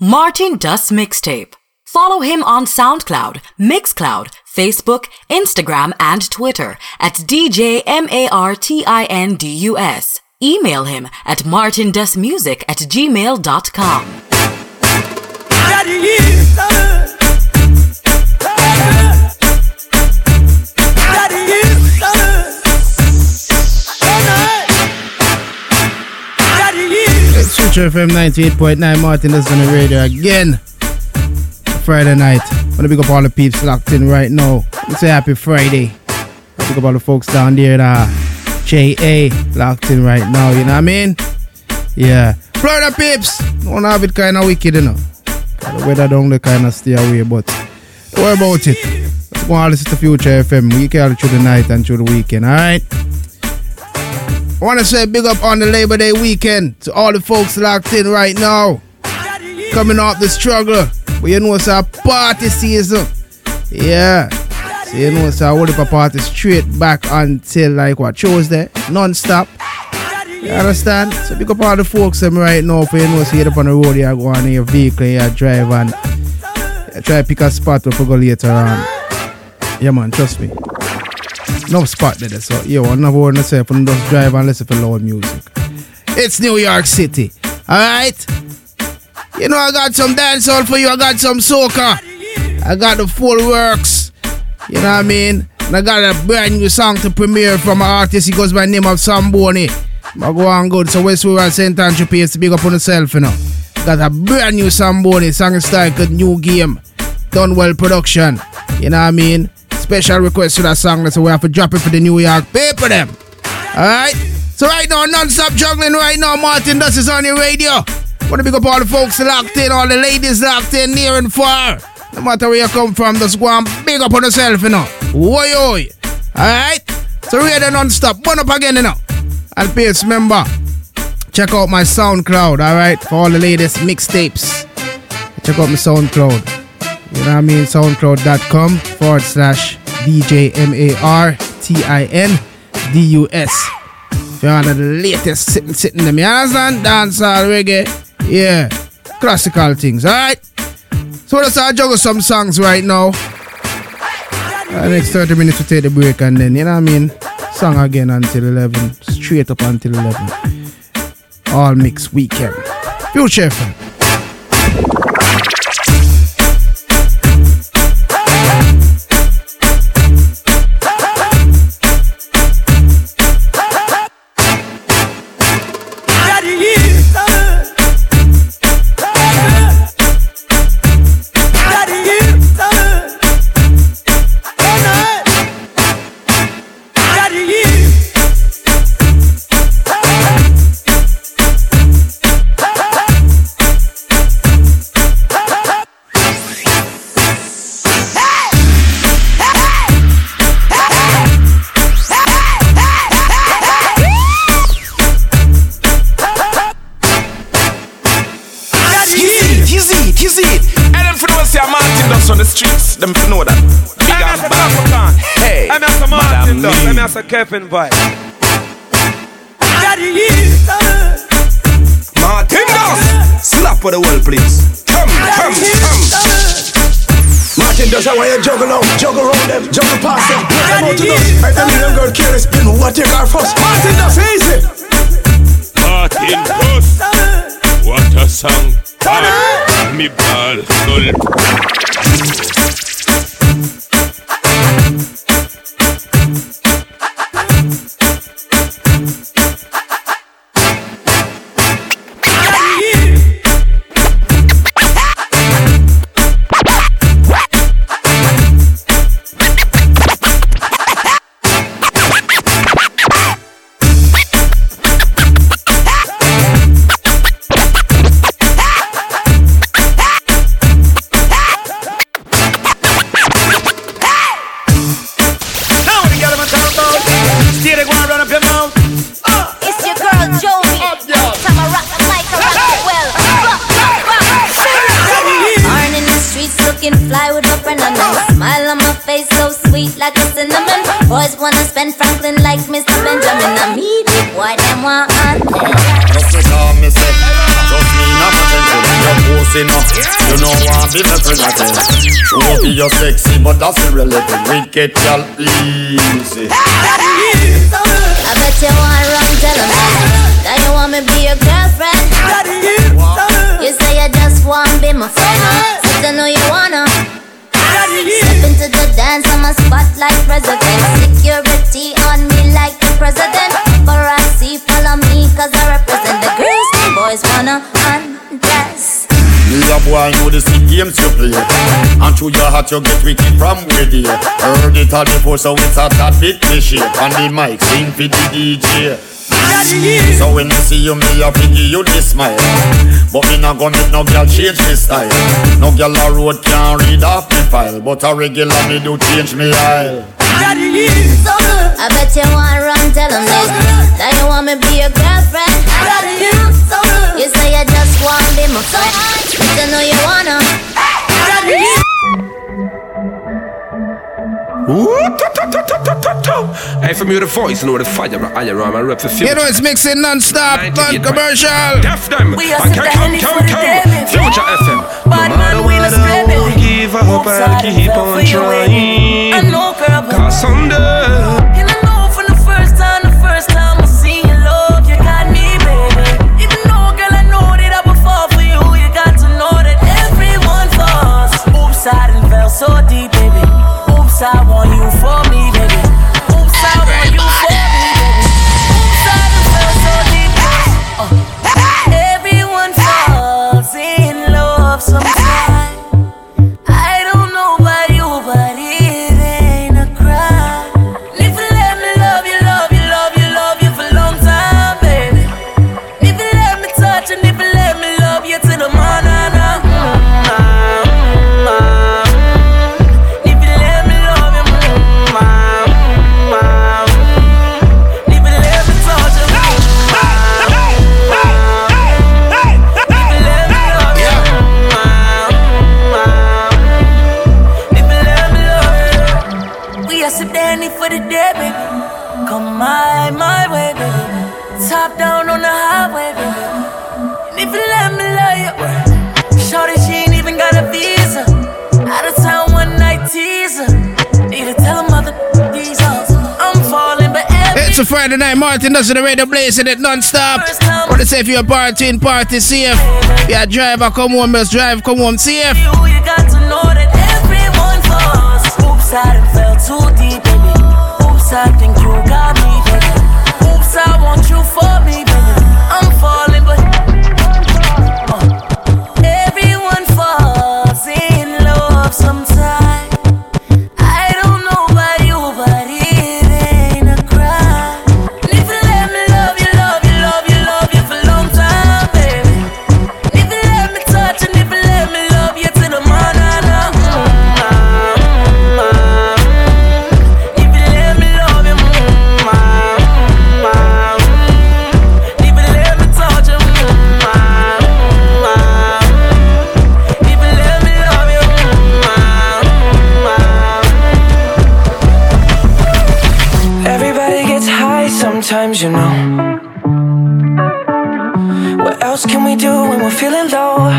Martin Dust Mixtape. Follow him on SoundCloud, Mixcloud, Facebook, Instagram, and Twitter at DJ M-A-R-T-I-N-D-U-S. Email him at martindustmusic at gmail.com. Future FM 98.9 Martin is on the radio again. Friday night. Wanna big up all the peeps locked in right now. Let's say happy Friday. Big up all the folks down there that JA locked in right now, you know what I mean? Yeah. Florida peeps! Don't have it kinda wicked, you know. The weather don't look kinda stay away, but don't worry about it. Let's go and listen to Future FM. We can through the night and through the weekend, alright? I want to say big up on the Labor Day weekend to all the folks locked in right now. Coming off the struggle. But you know it's a party season. Yeah. So you know it's a whole a party straight back until like what Tuesday. Non-stop. You understand? So big up all the folks them right now for you know so you up on the road you go on in your vehicle you drive and you try to pick a spot to go later on. Yeah man, trust me no spot there. So, yo, I'm not worrying myself and just drive and listen for loud music. It's New York City. Alright? You know, I got some dancehall for you. I got some soca. I got the full works. You know what I mean? And I got a brand new song to premiere from an artist. He goes by name of Samboni. I go on good. So Westwood and St. Andrew Place to big up on yourself, you know. Got a brand new Samboni song style called New Game. Done well production. You know what I mean? Special request to that song, so we have to drop it for the New York paper them. Alright? So right now, non-stop juggling right now, Martin Dust is on your radio. Wanna big up all the folks locked in, all the ladies locked in near and far. No matter where you come from, just go and big up on yourself, you know. Oi, oi. Alright? So radio non-stop, one up again, you know. And please remember, check out my SoundCloud, alright? For all the latest mixtapes. Check out my SoundCloud. You know what I mean? SoundCloud.com forward slash DJ M A R T I N D U S. If you want the latest sitting, sitting them, you understand? Reggae, yeah, classical things, alright? So let's start juggle some songs right now. Next 30 minutes to take the break and then, you know what I mean? Song again until 11, straight up until 11. All mixed weekend. Future FM. Ready? Kevin vibe. That's irrelevant. Wicked girl, games you play And through your heart you get wicked from where they Heard it all before so it's a tad bit fishy On the mic sing for the DJ so when you see you, me a piggy you this smile. But me not gonna make no girl change me style. No girl a road can't read off me file. But a regular me do change me aisle. I bet you want run, tell them this That you want me be your girlfriend. You say you just want be my friend. But I know you wanna Hey, from you the voice, you know the fire, I am a rep for You know it's mixing non-stop, 98 non-commercial. Deaf them. We are I can some come, Danny come, for the come. David. Future FM. Bad man, we not spray, baby. give up, Oops, I'll I keep fell on for you, trying. I know, girl, but Cause someday. I want a Friday night, Martin does the radio blazing it non-stop. Time- Wanna say if you're partying, party safe. Yeah, driver, come home, best drive, come home safe. you, you got to know that everyone falls. Oops, I fell too deep, baby. Oops, I think you got me, baby. Oops, I want sometimes, you know. What else can we do when we're feeling low?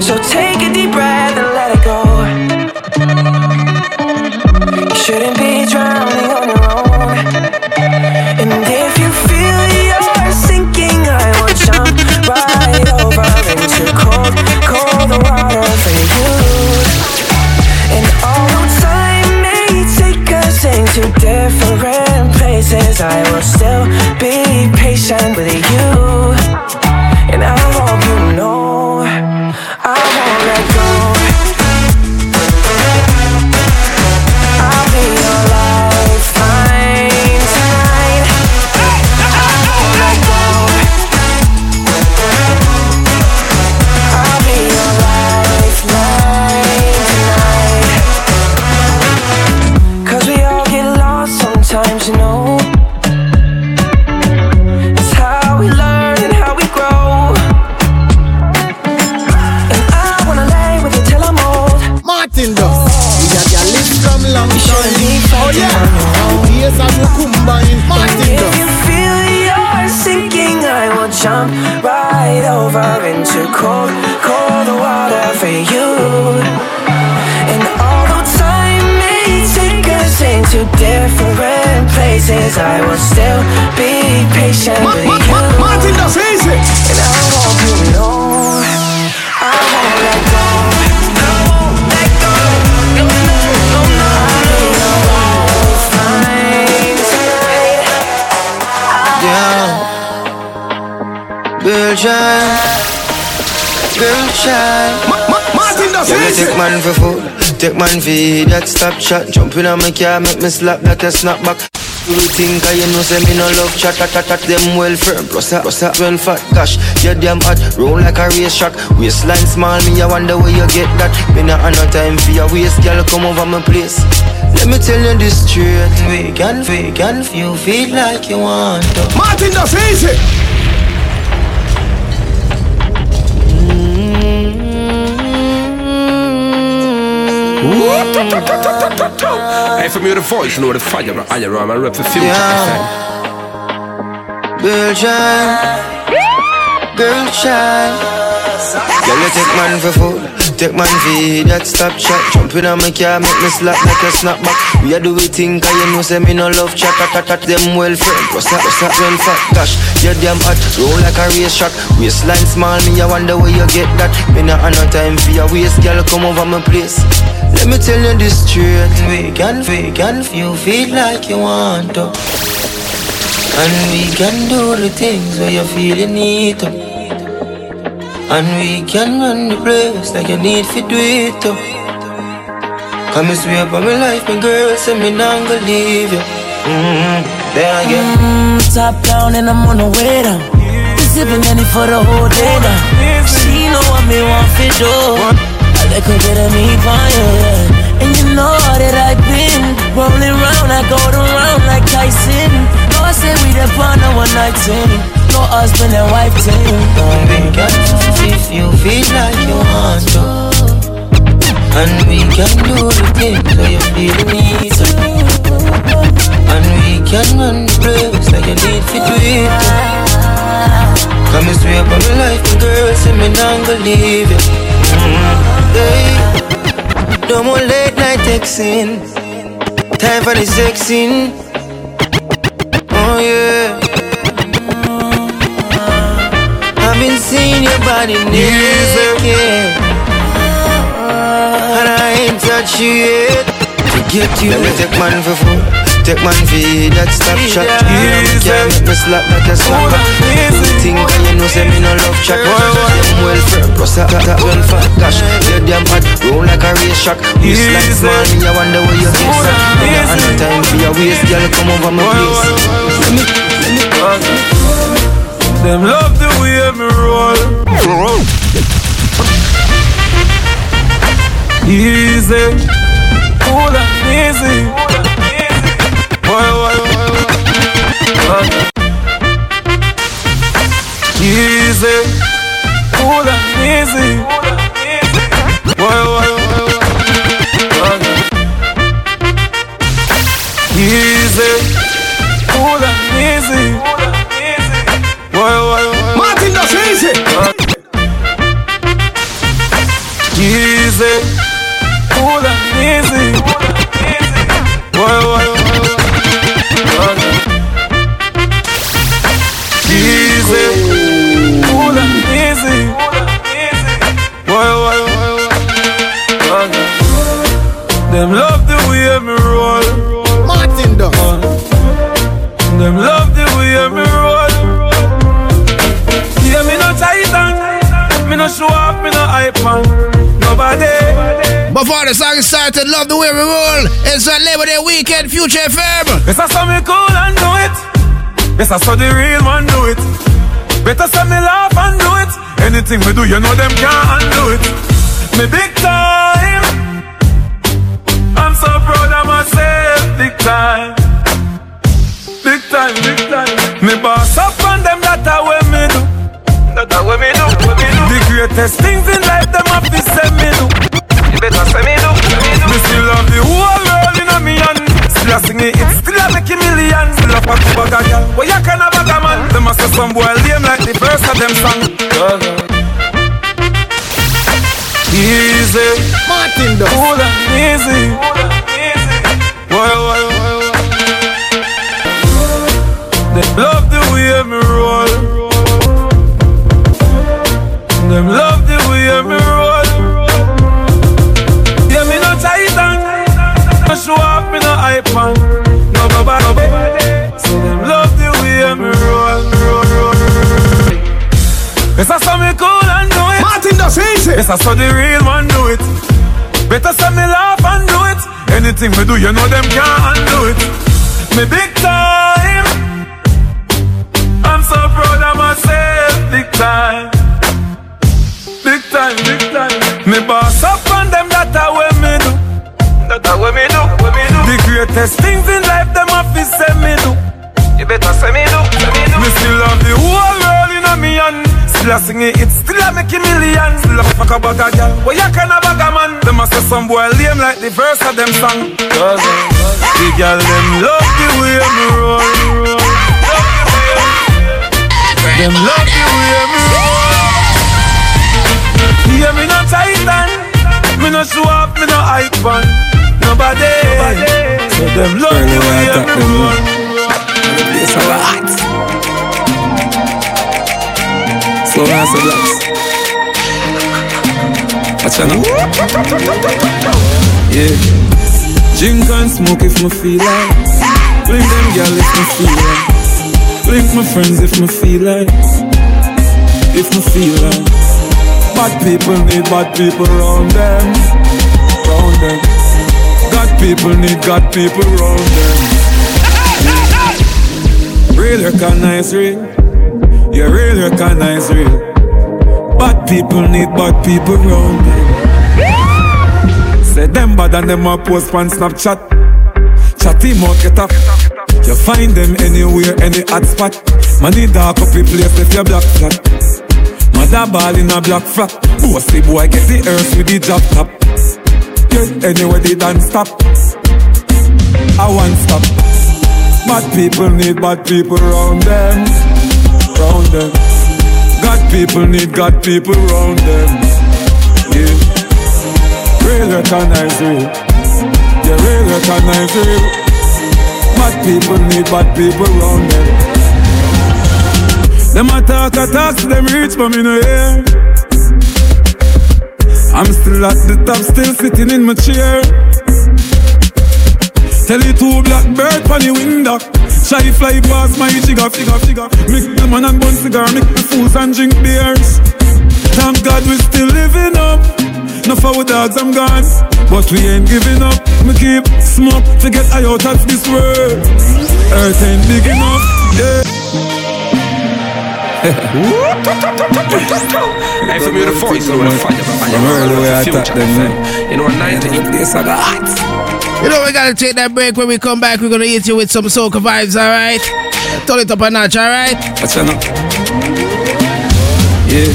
So take I will still be patient with you. Girl child, girl child. Ma- Ma- Martin, Yeah, me take man for food, take man for that stop chat. Jump in on my car, make me slap that a snap back. Do we think I you know say me no love chat, chat, chat, chat them well firm. Plus a, plus a well fat gosh, you damn hot, roll like a race track. Waistline small, me I wonder where you get that. Me not have no time for your waist, girl, come over my place. Let me tell you this straight, we can, we can, you feel like you want to. Martin, that's easy. Hey, from you the voice, you know the fire, I am a rep for future. Yeah. Girl child, girl child. Girl, you take man for food, take man for that stop chat. Jump in on my car, make me slap like a snapback. We are do we think, cause you know say me no love chat, chat, chat them well that, plus that well fat gosh, you damn hot, roll like a race track. Waistline small, me I wonder where you get that. Me not have no time for your waist, girl, come over my place. Let me tell you this straight, we can, we can, you feel like you want to. And we can do the things where you feel you need to. And we can run the place like you need to do it too. Come and swear by my life, my girl, say me not gonna leave you. Mm-hmm. Then again. Mm, top down and I'm on the way down. We sipping any for the whole day now. She know what me want to do. A little bit of me for. And you know that I've been rolling round, I go around like Tyson. No, I say we the partner one night team. No husband and wife team. We can if you feel like you want to. And we can do the things where you feel you need to. And we can run the place like you need to do it too. Come and swear by my life, my girl, say me not gonna leave you. Hey. No more late night texting. Time for the sexing. Oh yeah. I've been seeing your body naked. And I ain't touch you yet. To get you. Let me take man for food. Take man for that stop shot. You can't make me slap like a slap. You think I you know say me no love chat. Them well firm plus that that well fat. Gosh, you damn hot. Roll like a race track. Waistline small, me I wonder where you get that. Me not have no time for your waist, girl. Come over my place. Let me, let me. Them love the way me roll. Easy, cool and easy. Why, why, why, why? Easy, cool and easy. Why, why, why, why? Easy, cool and easy. Why, why, why? Martin, that's easy. Easy, cool and easy. Why, why, why? Easy, cool and easy. Why, why, why? Them love the way me roll. Martin does. Them love the way me roll. Yeah, me no titan. Me no show off, me no hype Nobody. Before the song started, love the way we roll. It's a Labor Day weekend, Future FM. Better say me cool and do it. Better say the real man do it. Better say me laugh and do it. Anything we do, you know them can't undo it. Me big time. I'm so proud of myself. Big time. Big time, big time. Me boss up greatest things in life, them have to say me do. You better say me do, me still love the whole world in a me hand. Still a sing it, it still a make a million. Still a pack bag a girl, where you can have a man. Them a say some boy lame like the first of them song. easy. Martin does. Cool and easy. Why, why, why, why? They love the way me roll. Them love the way me roll. Yeah, me no titan. No show off, me no hype on. No nobody, nobody. So them love the way me roll, roll, roll, roll. Yes, I saw me cool and do it. Martin does easy. Yes, I saw the real man do it. Better say me laugh and do it. Anything me do, you know them can't undo it. Me big time. Me boss up on them, that a way me do. That a way me do, way me do. The greatest things in life, them have to say me do. You better say me do, say me do. Me still have the whole world in a me hand. Still a sing it, it still a make a million. Still a fuck a bag a girl, where you can bag a man. Them a say some boy lame like the verse of them song. Cause uh, the girl them love the way me roll, roll. Them love the way me roll. Yeah, me no titan, me no show up, me no hype on. Nobody, Nobody. so them love the way me roll. Place of hot. Slow down, so blocks. Watch out. Yeah. Drink and smoke if me feel like. Blink them girl if me feel like. Blink my friends if me feel like. If me feel like. Bad people need bad people around them. Round them. God people need God people around them. Real recognize real. You real recognize real. Bad people need bad people around them. Say them bad and them a post on Snapchat. Chat out, get up. You find them anywhere, any hot spot. Money dark up place if you black flat. Mother ball in a black frock. Bossy boy get the earth with the drop top. Yeah, anywhere they done stop. I want stop. Bad people need bad people around them. Round them. God people need God people around them. Yeah. Real recognize real. Yeah, real recognize real. Bad people need bad people around them. Them a talk a talk, so them reach, but me no hear. I'm still at the top, still sitting in my chair. Tell you two blackbird on the window. Shy fly past my figure, figure, figure. Mix the man and bun cigar, make the fools and drink beers. Thank God we still living up. No our dogs, I'm gone. But we ain't giving up. Me keep smoke to get out of this world. Earth ain't big enough, yeah. Hey, for me the voice, you know the fire, fire, I'm early way I future, attack them, You know, 90 Yes, I got hot. You know, we gotta take that break. When we come back, we're gonna hit you with some soca vibes, alright? Turn it up a notch, alright? Watch out now. Yeah.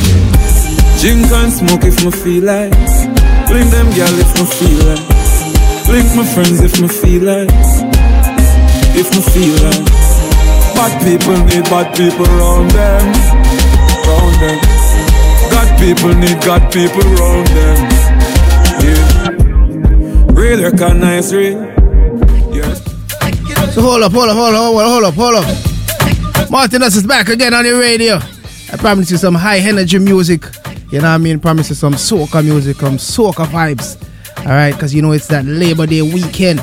Drink and smoke if me feel like. Blink them girl if me feel like. Blink my friends if me feel like. If me feel like. Bad people need bad people around them. Around them. God people need God people around them. Yeah. Real recognize real. Yeah. So hold up, hold up, hold up, hold up, hold up, up. Martinez is back again on the radio. I promise you some high energy music. You know what I mean? Promise you some soca music, some soca vibes. Alright, because you know it's that Labor Day weekend.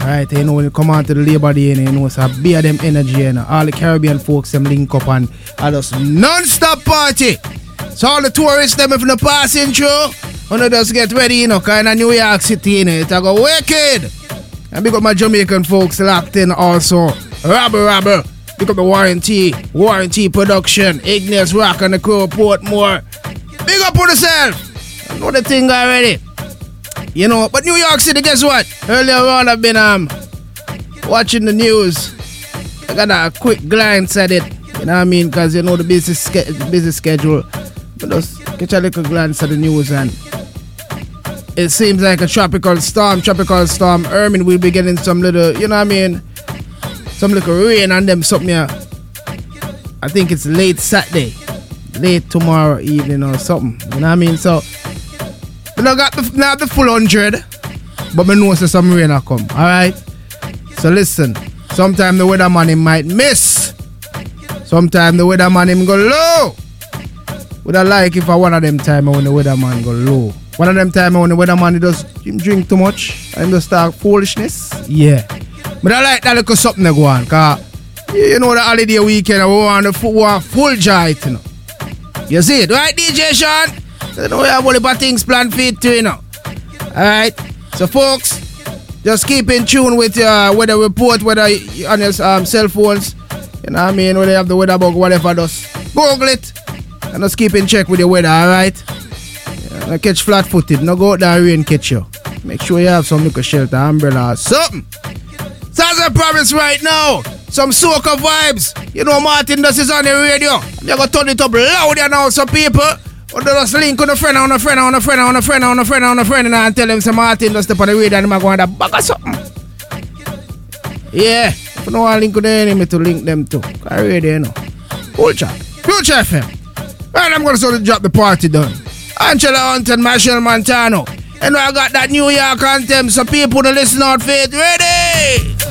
Alright, you know when you come on to the Labor Day, you know it's a beer them energy and all the Caribbean folks them link up and I non-stop party. So all the tourists them if you passing through, wanna just get ready, you know, kind of New York City, you know, it a go wicked. And big up my Jamaican folks locked in also. Rubber rubber. Big up the Warranty. Warranty Production. Ignis Rock and the crew Portmore. Big up on yourself. I know the thing already. You know, but New York City, guess what? Earlier on I've been um watching the news. I got a quick glance at it. You know what I mean? Because you know the busy, ske- busy schedule. But just catch a little glance at the news and it seems like a tropical storm, tropical storm. Hermine will be getting some little, you know what I mean? Some little rain and them something here. I think it's late Saturday, late tomorrow evening or something. You know what I mean? So I don't got the, not the full hundred, but me know say some rain a come. Alright? So listen, sometime the weatherman him might miss. Sometime the weather weatherman him go low. Would I like if I one of them time when the weather weatherman go low. One of them time when the weatherman he does him drink too much and just start foolishness. Yeah. But I like that little something to go on, cause you know the holiday weekend we want the full, full joy, you know. You see it, right, DJ Sean? Know we have all the things planned for it too, you know. Alright. So folks, just keep in tune with your weather report, whether on your um, cell phones. You know what I mean? Whether you have the weather bug, whatever, just Google it. And just keep in check with the weather, alright? Yeah, catch flat footed, no go out there rain catch you. Make sure you have some little shelter, umbrella, or something. So as promise right now, some soca vibes. You know Martin does is on the radio. You gotta turn it up louder now, some people. Or they just link on a friend, on a friend, on a friend, on a friend, on a friend, on a friend, and tell them some Martin does step on the radio and I'm going to back or something. Yeah, if you know I link with the enemy to link them too. I radio, you know. Culture. Future FM. Right, I'm gonna sort of drop the party done. Angela Hunte and Machel Montano. And I got that New York anthem, so people to listen out for it. Ready?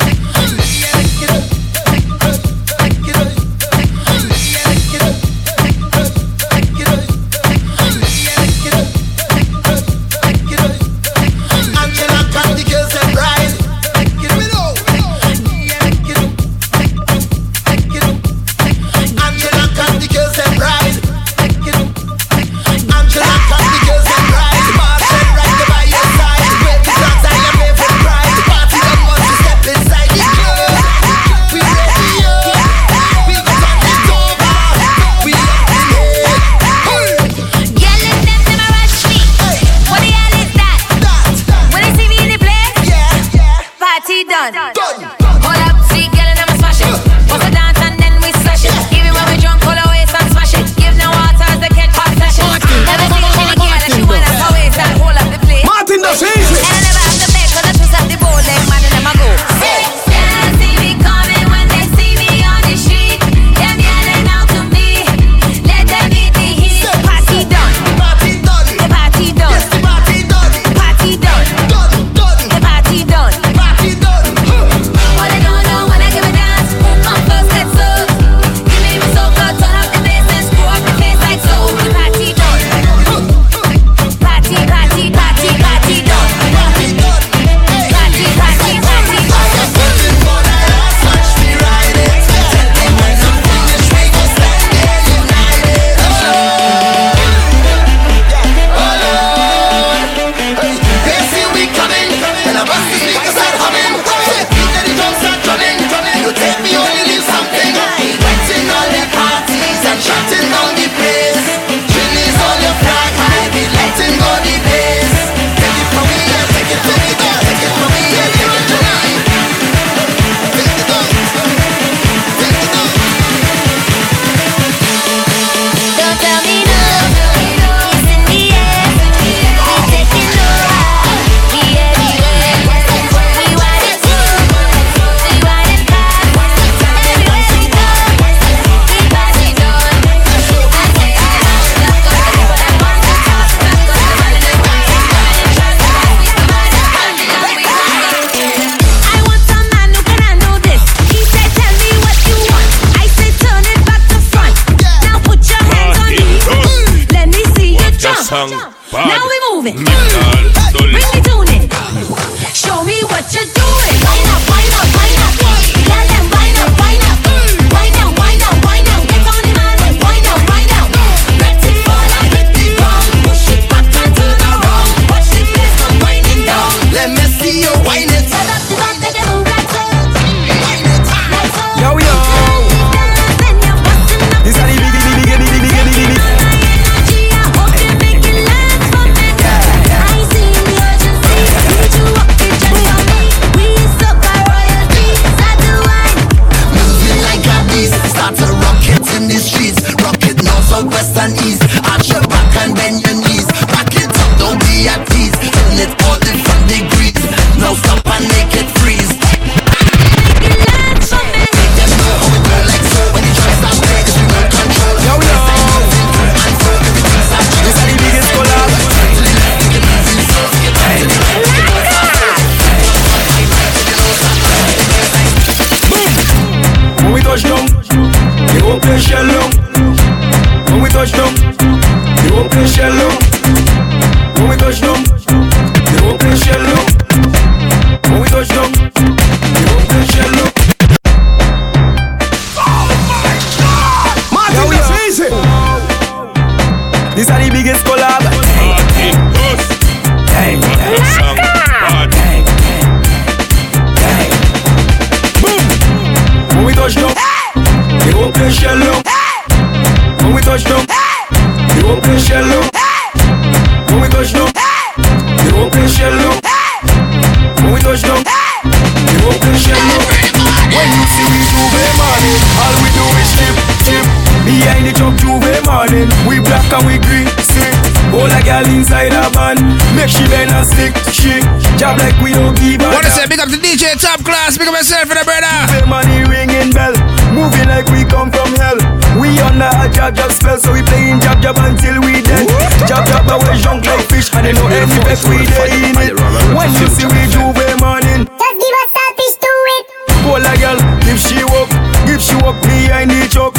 Behind the truck J'ouvert morning, we black and we green, see. Hold a girl inside a van, make she bend and stick, she job like we don't give a Wanna say big up to DJ Top Class, big up yourself for the brother. J'ouvert money ringing bell, moving like we come from hell. We under a jab jab spell, so we playing jab jab until we dead. Jab jab but we junk like fish, and they know any best we dead in it. When you see we J'ouvert morning. Just give us selfish to it. Pull a girl, if she walk, if she walk behind the truck.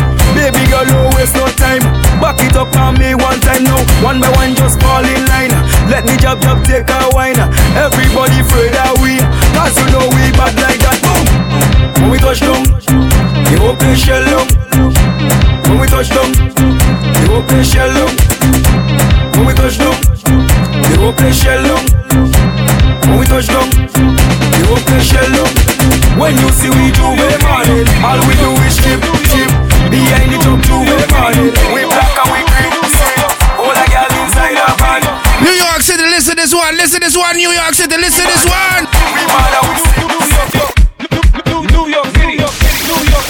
Baby girl, no waste no time. Back it up on me one time now. One by one, just fall in line. Let me jab jab take a wine. Everybody afraid that we, cause you know we bad like that. Boom. When we touch down, they open shell up. When we touch down, they open shell up. When we touch down, they open shell up. When we touch down, they open shell up. When you see we do we morning, all we do New York City, listen to this one. we mad and we sick. New York City. New York.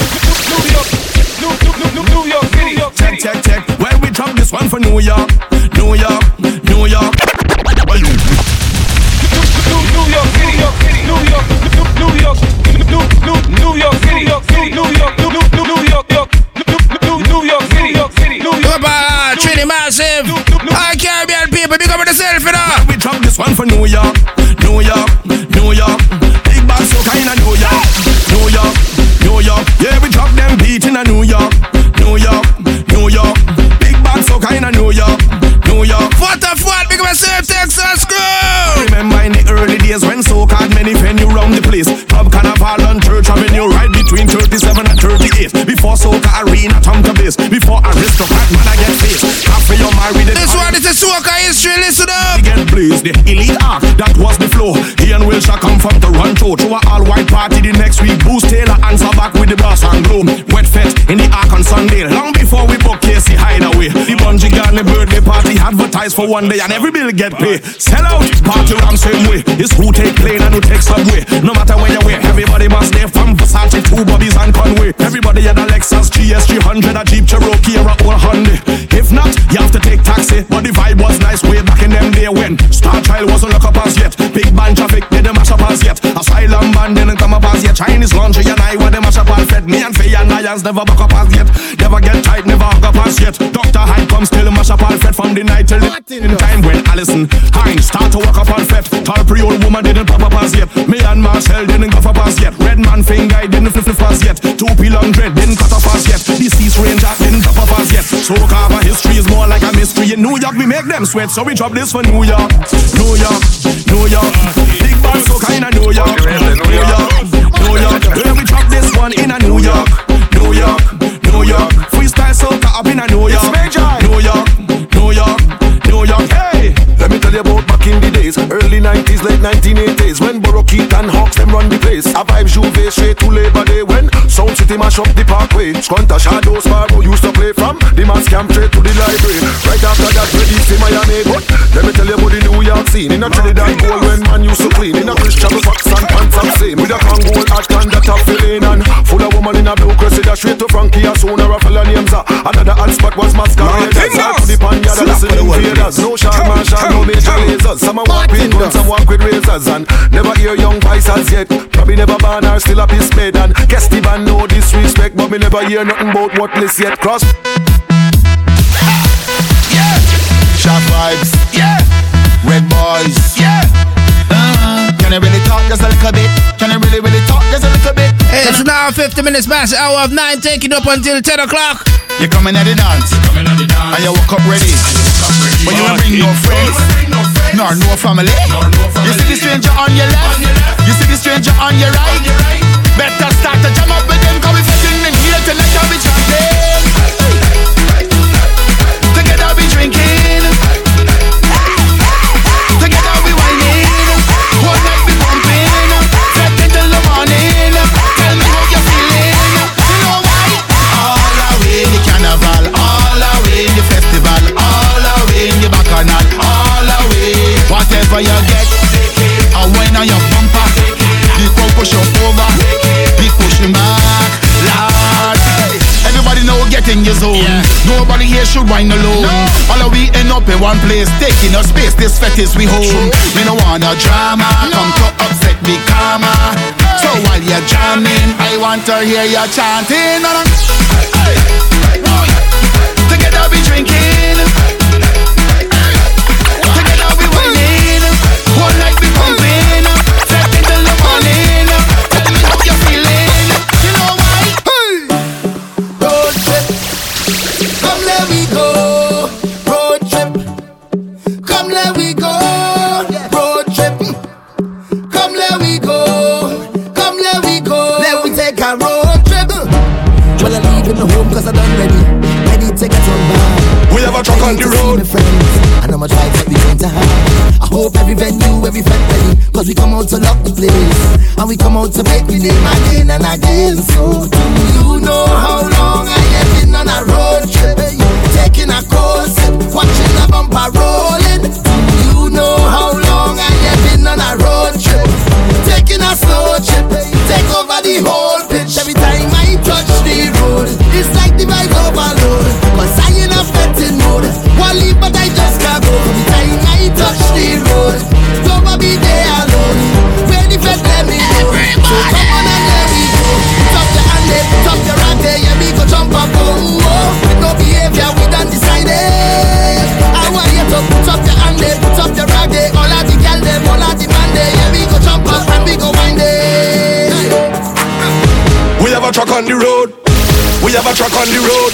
New York. New New New York City. Check, check, check. Well, we drop this one for New York. New York, New York. New York City. New York. New York. New York New New York City. New York. New New New York. New New York City. New uh, Trinity Massive. Caribbean people, big up yourself, you know. We drop this one for New York, New York, New York. Big bad so kind of New York, New York, New York. Yeah, we drop them beat in a New York, New York, New York. Big bad so kind of New York, New York. What the fuck, big up yourself, Texas crew. Remember in the early days when soca had many venue round the place. Club Carnival on Church Avenue, right between 37 and 38. Before soca arena, Tom to base. Before aristocrat man I get face. After you're married, This a soca history, listen up. get blazed. The elite arc, that was the flow. Ian Wilshire come from Toronto to a all white party the next week. Boost Taylor answer back with the brass and glow. Wet fest in the arc on Sunday. Long before we book Casey Hideaway. The bungee garden birthday party advertised for one day and every bill get paid. Sell out, party ram same way. It's who take plane and who take subway. No matter where you wear, everybody must stay from Versace to Bobby's and Conway. Everybody had a Lexus GS 300, a Jeep Cherokee or a old Hyundai. If not, you have to take taxi. But the vibe was nice way back in them day when Star Child wasn't look up as yet. Big band traffic didn't mash up as yet. Asylum band didn't come up as yet. Chinese laundry and I were the mash up all fed. Me and Fay-Ann Lyons never back up as yet. Never get tight, never hug up as yet. Dr. Hyde come still mash up all fed from the night till the time when Alison Hinds start to walk up on fed. Tall pre old woman didn't pop up as yet. Me and Marcel didn't cuff as yet. Red man finger didn't flip as yet. Two P long dread didn't cut off as yet. Deceased ranger didn't top up as yet. So cover history is more like a mystery. In New York we make them sweat, so we drop this for New York, New York, New York. Big band so kinda New York, New York, New York. Where we drop this one in a New York, New York, New York. Freestyle soca up in a New York, New York, New York, New York. Hey, Let me tell you about back in the days, early 90s, late 1980s, when Borough Keith and Hawks them run the place. A vibe J'ouvert straight to Labor Day when Sound City mash up the parkway. Squanta Shadows Sparrow used to play from the mass camp straight to the library. Right after that, released in Miami. But let me tell you about the New York scene. In a Trinidad gold when man used to clean. In a Christian Fox and pants up same. With a Congo hat and that a filling and full of woman in a blue cressida straight to Frankie as soon a fella names her. Another hot spot was masqueraders. To the panya, listening invaders. No Sean Marshall, no major lasers. Some a walk with guns, some walk with razors. And never hear young voices yet. Probably never born or still a piss made. And guess the band no disrespect, but me never hear nothing about what list yet. Cross. Sharp vibes. Yeah. Red boys. Yeah. Uh, can I really talk just a little bit? Can I really, really It's now 50 minutes past the hour of 9, taking up until 10 o'clock. You're coming at the dance. And you woke up ready. But you ain't bring no friends, nor no family. You see the stranger on your left, you see the stranger on your right. Better start to jam up with them, cause we sitting in here tonight and we chanting. Getting your zone. Nobody here should whine alone. All of we end up in one place, taking up space. This fetish we hold. Me no want no drama, come to upset me karma. So while you're jamming, I want to hear you chanting. Together we drinking. On the road. And I'ma try to be to have. I hope every venue, every ready. Cause we come out to lock the place. And we come out to make we name again and again. So do you know how long I have been on a road trip? Taking a course, watching a bumper rolling. Do you know how long I have been on a road trip? Taking a slow on the road. We have a truck on the road.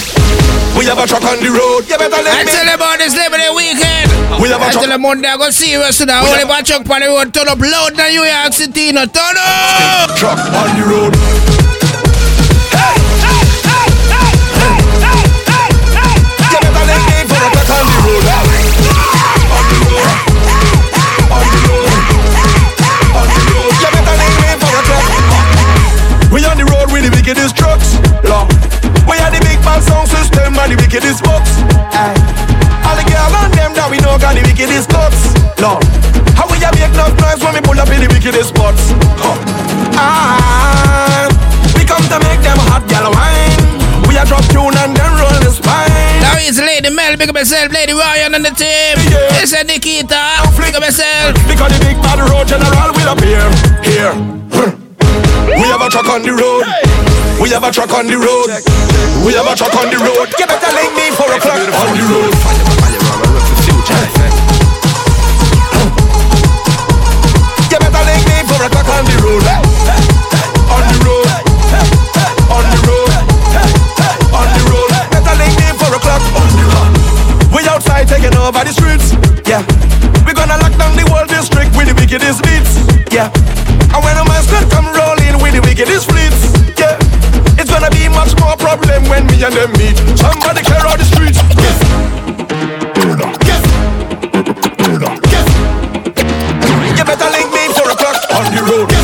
We have a truck on the road. You better let I me. tell you about this Labor Day weekend. We have a I truck- tell you Monday I go serious to that. We Only have- one truck on the road. Turn up loud than New York City. No turn up. Truck on the road. Wickedest trucks. Lord. We are the big band sound system and the wickedest box. Aye. All the girl and them that we know got the wickedest nuts. Lord. How we a make enough noise when we pull up in the wickedest spots? Huh. Ah, we come to make them hot gal wine. We a drop tune and then roll the spine. Now it's Lady Mel, big up yourself, Lady Ryan on the team. Yeah. It's a Nikita, big up yourself. Because the big bad road general will appear here. We have a truck on the road. We have a truck on the road. We have a truck on the road. You better link me for a clock on the road. You better link me for a clock on the road. On the road. On the road. On the road. Better link me for a clock on the road. We outside taking over the streets. Yeah. We gonna lock down the whole district with the wickedest beats. Yeah. And when a man come rolling with the wickedest fleets. Much more problem when me and them meet. Somebody clear out the streets. Yes. Yes. Yes. You better link me for a clock on the road.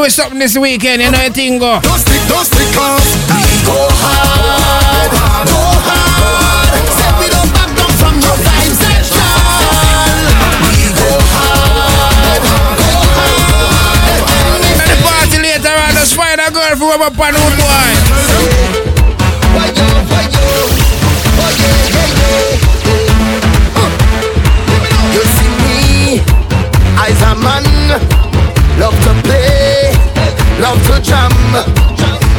Feel with something this weekend, you know, your thing go. Don't stick, don't stick, go hard, go hard. Say we don't back down from no vibes. We go hard, go hard. And the party later on, just find a girl for rub up on the boy. You see me, I's a man, love to play, love to jam.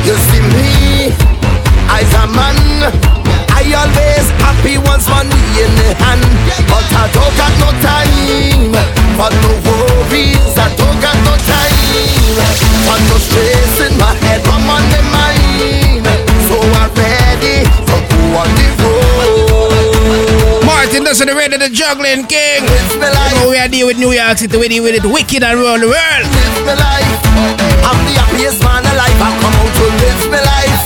You see me, I's a man, I always happy once money in the hand, but I don't got no time for no worries. I don't got no time for no stress in my head, I'm on the mind, so I'm ready to go on the road. Martin doesn't ready the juggling king. You know we are dealing with New York City, we deal with it wicked and around the world. Live my life. I'm the happiest man alive. I come out to live my life.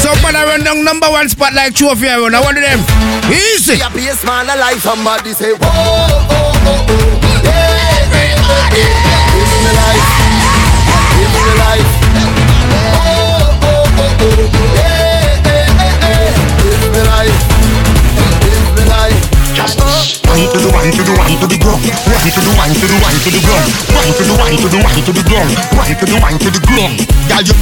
So when I run down number one spot like trophy around, I want them easy. The happiest man alive. Somebody say, whoa, oh, oh, oh. Yeah, everybody. Live my life. Live my life. Oh, oh, oh, oh. Yeah, eh, eh, eh. Live my life. Live my life. Just one to the one to the one to the ground. One to the one to the one to the ground. One to the one to the one to the ground. One to the one to the ground. Girl, you.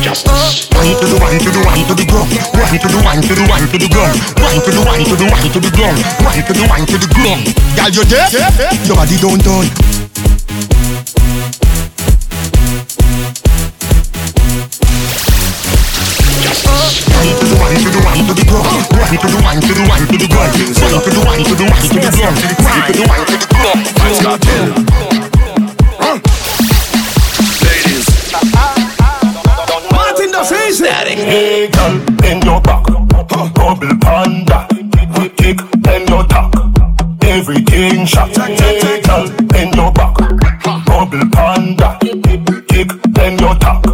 Just one to the one to the one to the ground. One to the one to the one to the ground. One to the one to the one to the ground. One to the one to the ground. Girl, you there? Your body don't turn. Ground. One to the one to the one to the ground. One to the one to the one to the ground. One to the one to the ground. Vybz Kartel. Ladies. Martin the Static. Hey, girl, bend your back. Bubble panda. Kick, bend your tack. Everything shot. Hey, girl, bend your back. Bubble panda. Kick, bend your tack.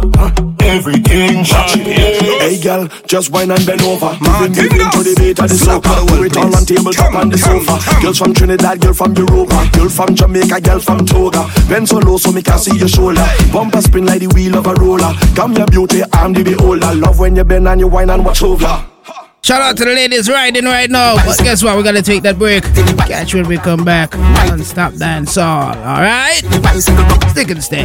Everything. Hey girl, just wine and bend over. Moving, moving to the beat of the soca. Do it all on tabletop on the sofa. Girls from Trinidad, girl from Europa. Girl from Jamaica, girl from Toga. Bend so low so me can see your shoulder. Bumper spin like the wheel of a roller. Come your beauty, I'm the beholder. I love when you bend and you wine and watch over. Shout out to the ladies riding right now. But guess what? We're gonna take that break. Catch when we come back. Non-stop dance all. Alright? Stick and stay.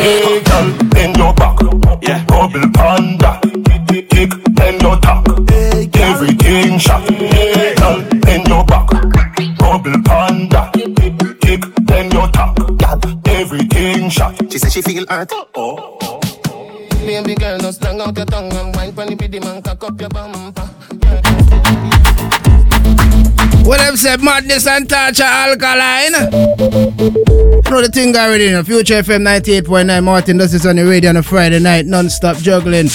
Hey, girl, bend your back. Yeah. Bubble panda. Kick, bend your tack. Everything shot. Hey, girl, bend your back. Bubble panda. Shot. She said she feel hurt. Baby girl, no strung out your tongue and wine pon the pity man, cock up your bumper. What them say, madness and torture alkaline? You know the thing already, you know, Future FM 98.9, Martin does this on the radio on a Friday night, non-stop juggling.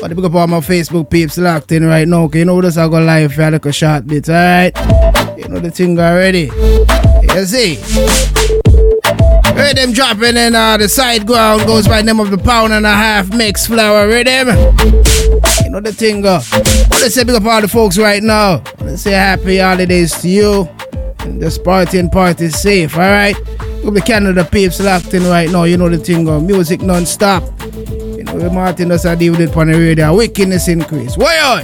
But the big up all my Facebook peeps locked in right now, okay, you know this I go live for like a short bit, alright? You know the thing already. You see? Rhythm dropping in uh, the side ground goes by name of the pound and a half mix flour rhythm. You know the thing go. Well, let's say big up all the folks right now. Let's say happy holidays to you. And just party and party safe, alright? We'll be Canada peeps locked in right now. You know the thing go. Music non-stop. You know, Martin does a deal with it on the radio. Wickedness increase. Why,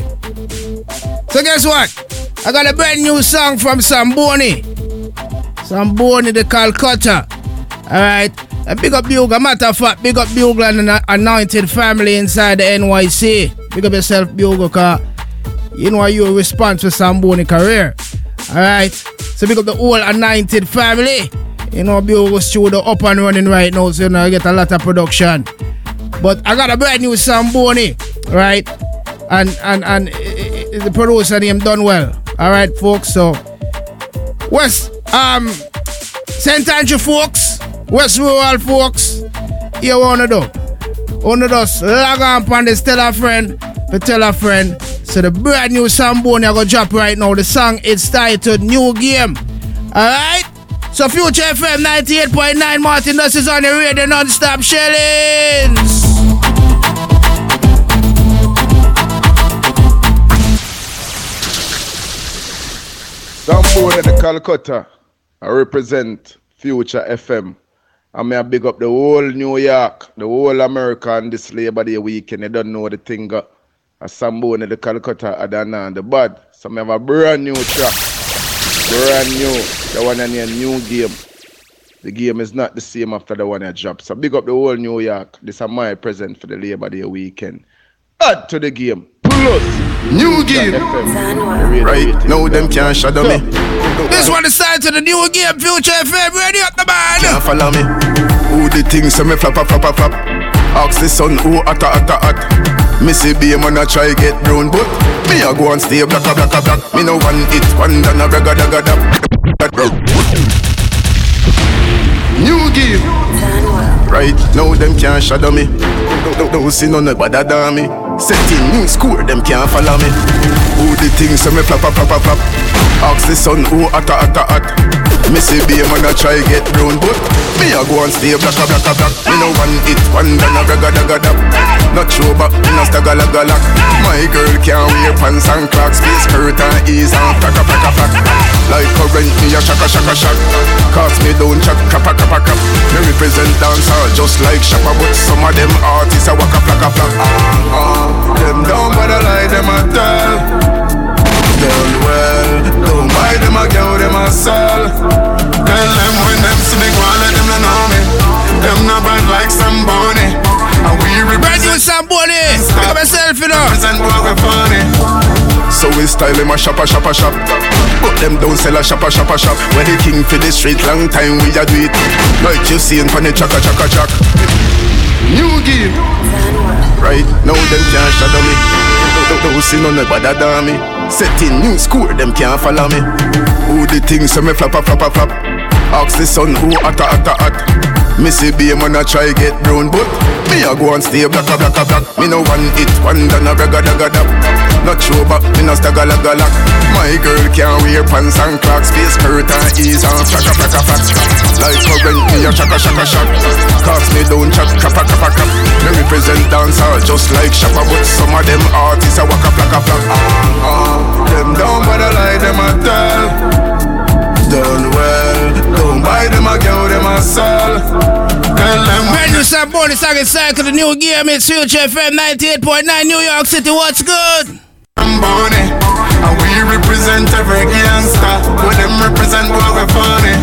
So guess what? I got a brand new song from Samboni. Samboni the Calcutta. Alright. And big up Bugle. Matter of fact, big up Bugle and an anointed family inside the NYC. Big up yourself, Bugle, cause you know you response for Samboni career. Alright. So big up the whole anointed family. You know, Bugle studio up and running right now, so you know I get a lot of production. But I got a brand new Samboni, right? And and and uh, the producer done well. Alright, folks. So West um St. Andrew folks, West Rural folks, you wanna do? Wanna just log on this, tell a friend, to tell a friend. So the brand new Samboni I go drop right now. The song is titled New Game. Alright? So Future FM 98.9 Martin Dust is on the radio non-stop shellings. Samboni the Calcutta. I represent Future FM. I may I big up the whole New York, the whole America on this Labor Day weekend. You don't know the thing. Uh, Got a Samboni the Calcutta Adana and the bad. So I have a brand new track. Brand new. The one in a new game. The game is not the same after the one I dropped. So big up the whole New York. This is my present for the Labor Day weekend. Add to the game. Plus New game. Right now them can't shadow me. This one is signed to the new game, Future FM. Ready up the man. Can't follow me. Who the things say me flap flap flap flap. Ask the sun who atta atta at. See be man a try get brown, but me a go and stay black black black. Me no one it one done a ragga dagga dab. New game. Right now them can't shadow me. Don't, don't, don't see none bother than me. Setting new score, them can't follow me. Who the things say me flap flap flap flap. Ask the sun who atta atta at. See be man a try get brown, but me a go and stay black a black a black. Me no one it one done a ragga dagga dab. Not sure but me no stagga lagga lack. My girl can't wear pants and clocks, face skirt and ease and plack a plack a plack. Like current me a shaka shaka shock. Cause me don't chat kappa kappa kap. Me represent dancehall just like Shabba, but some of them artists a waka plack a plack. Ah, ah. Them don't bother like them a tell. Done well, don't buy them a girl, them a sell. Tell them when them see me go and let them know me. Them not bad like somebody. And we Brand new Samboni. Pick up yourself, you know. Represent what we funny. So we style them a shopper shopper shop. But them don't sell a shopper shopper shop. When the king for the street, long time we a do it. Like you see in the chaka chaka chak. New game. Right now them can't shadow me. Don't, don't see none bother than me. Setting new score, them can't follow me. Who the things say me flap a flap flap. Ask the sun who atta atta at. See be man a try get brown, but me a go and stay black a black a black. Me no one it one done a ragga dagga dab. Not sure but me no stagga lagga lack. My girl can't wear pants and clocks, face skirt and ease and frack a frack a frack. Like current me a shaka shaka shock. Cause me don't chat kappa kappa kap. Me represent dancehall just like Shabba, but some of them artists a waka plack a. Ah, ah. Them don't bother like them a tell. Done well, don't buy them a girl, them a sell. Tell them Brand new Samboni song is signed to the new game. It's Future FM 98.9 New York City. What's good? I'm Samboni, and we represent every gangster. When them represent what we funny.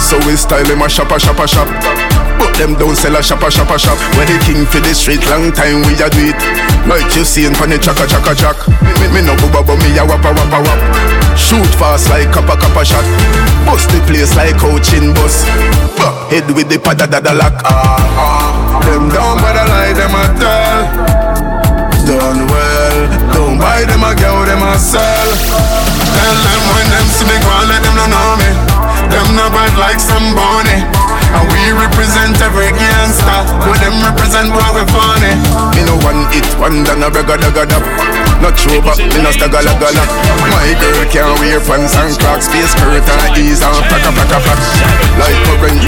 So we style them a shop, shopper shop. But them don't sell a shopper shopper shop. A shop. When the king for the street, long time we a do it. Like you see in the chaka chaka chak. Me, me no booba but me a wappa wappa wap. Shoot fast like kappa kappa shot. Bust the place like coaching bus. But head with the pada da da lock. Ah ah. Them don't bother like them a tell. Done well. Don't buy them a girl, them a sell. Tell them when them see me go let them know me. Them no bad like some bunny. And we represent every gangster. But them represent what we funny. Me no one hit wonder no bragga dagga. Not true but me no stagga gala My girl can't wear pants and clocks. Face skirt and ease and praka praka prack. Like current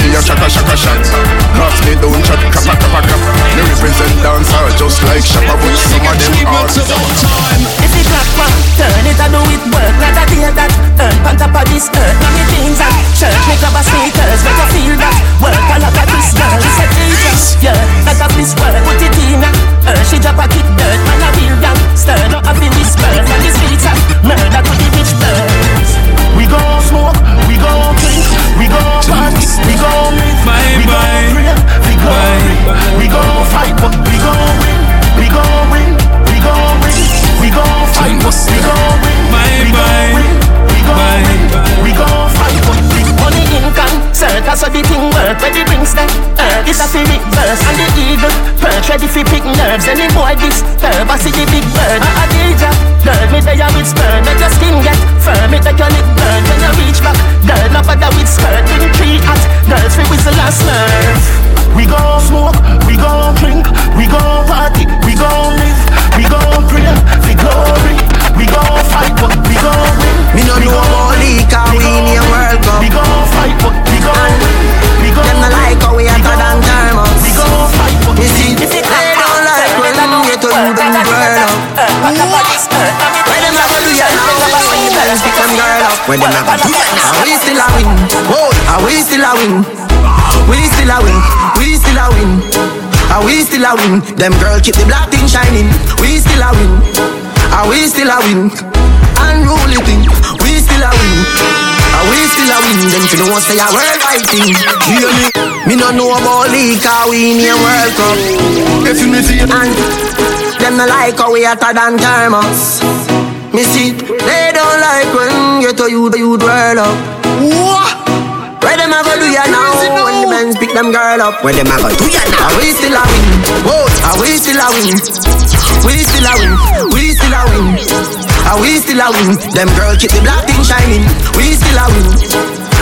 Them girl keep the black thing shining. We still a win. Are we still a win? Unruly thing. We still a win. Are we still a win? Them you know say a worldwide thing. Hear me? Me no know about league, how we in a World Cup. If you me see. And them no like how we hotter than thermos. Me see, they don't like when you to you, you twirl up. Them girl up, where them a go do ya now? Are we still a win? Whoa, are we still a win? We still a win. We still a win. Are we still a win? Them girl keep the black thing shining. We still a win.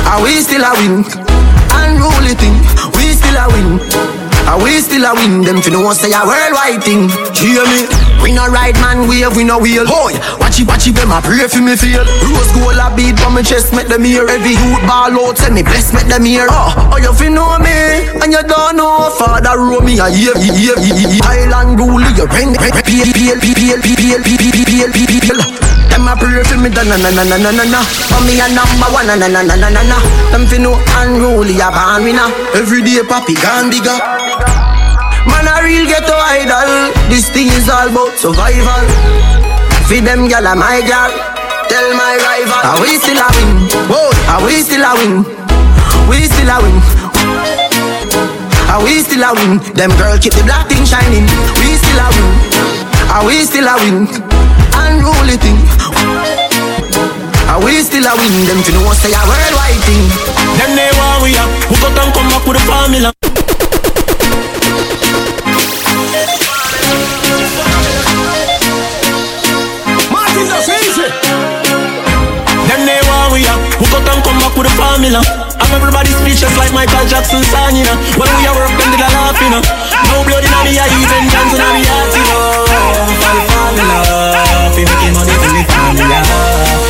Are we still a win? Unruly thing. We still a win. Are we still a win? Them you know say a worldwide thing. Hear me? We no ride man wave, we no wheel. Boy, watch it, watch it, them a pray for me feel. Rose gold a beat from my chest, make them hear. Every youth ball out, say me bless, make them hear. Oh, oh you fi know me, and you don't know Father row me a year, year, year, year. Island rule, you ring, ring, peel, peel, peel, peel, peel, peel, peel, peel, peel, peel. Them a pray for me, da na na na na na na na. For me a number one, na na na na na na na. Them fi know unruly a born winner. Every day papi gone bigger. Man a real ghetto idol This thing is all about survival Feed them gal a my gal Tell my rival Are we still a win? Whoa, are ah, we still a win? We still a win Are we still a win? Them girl keep the black thing shining We still a win Are we still a win? Unruly thing Are we still a win? Them to know say a worldwide thing Them they want we up. Who got and come back with a formula? Cut and come back with a formula. I'm everybody's speeches like Michael Jackson song, you know. When we are working, they are laughing, you know. No blood in me, I even dance in me, I you know. for the in. We making money, for the family.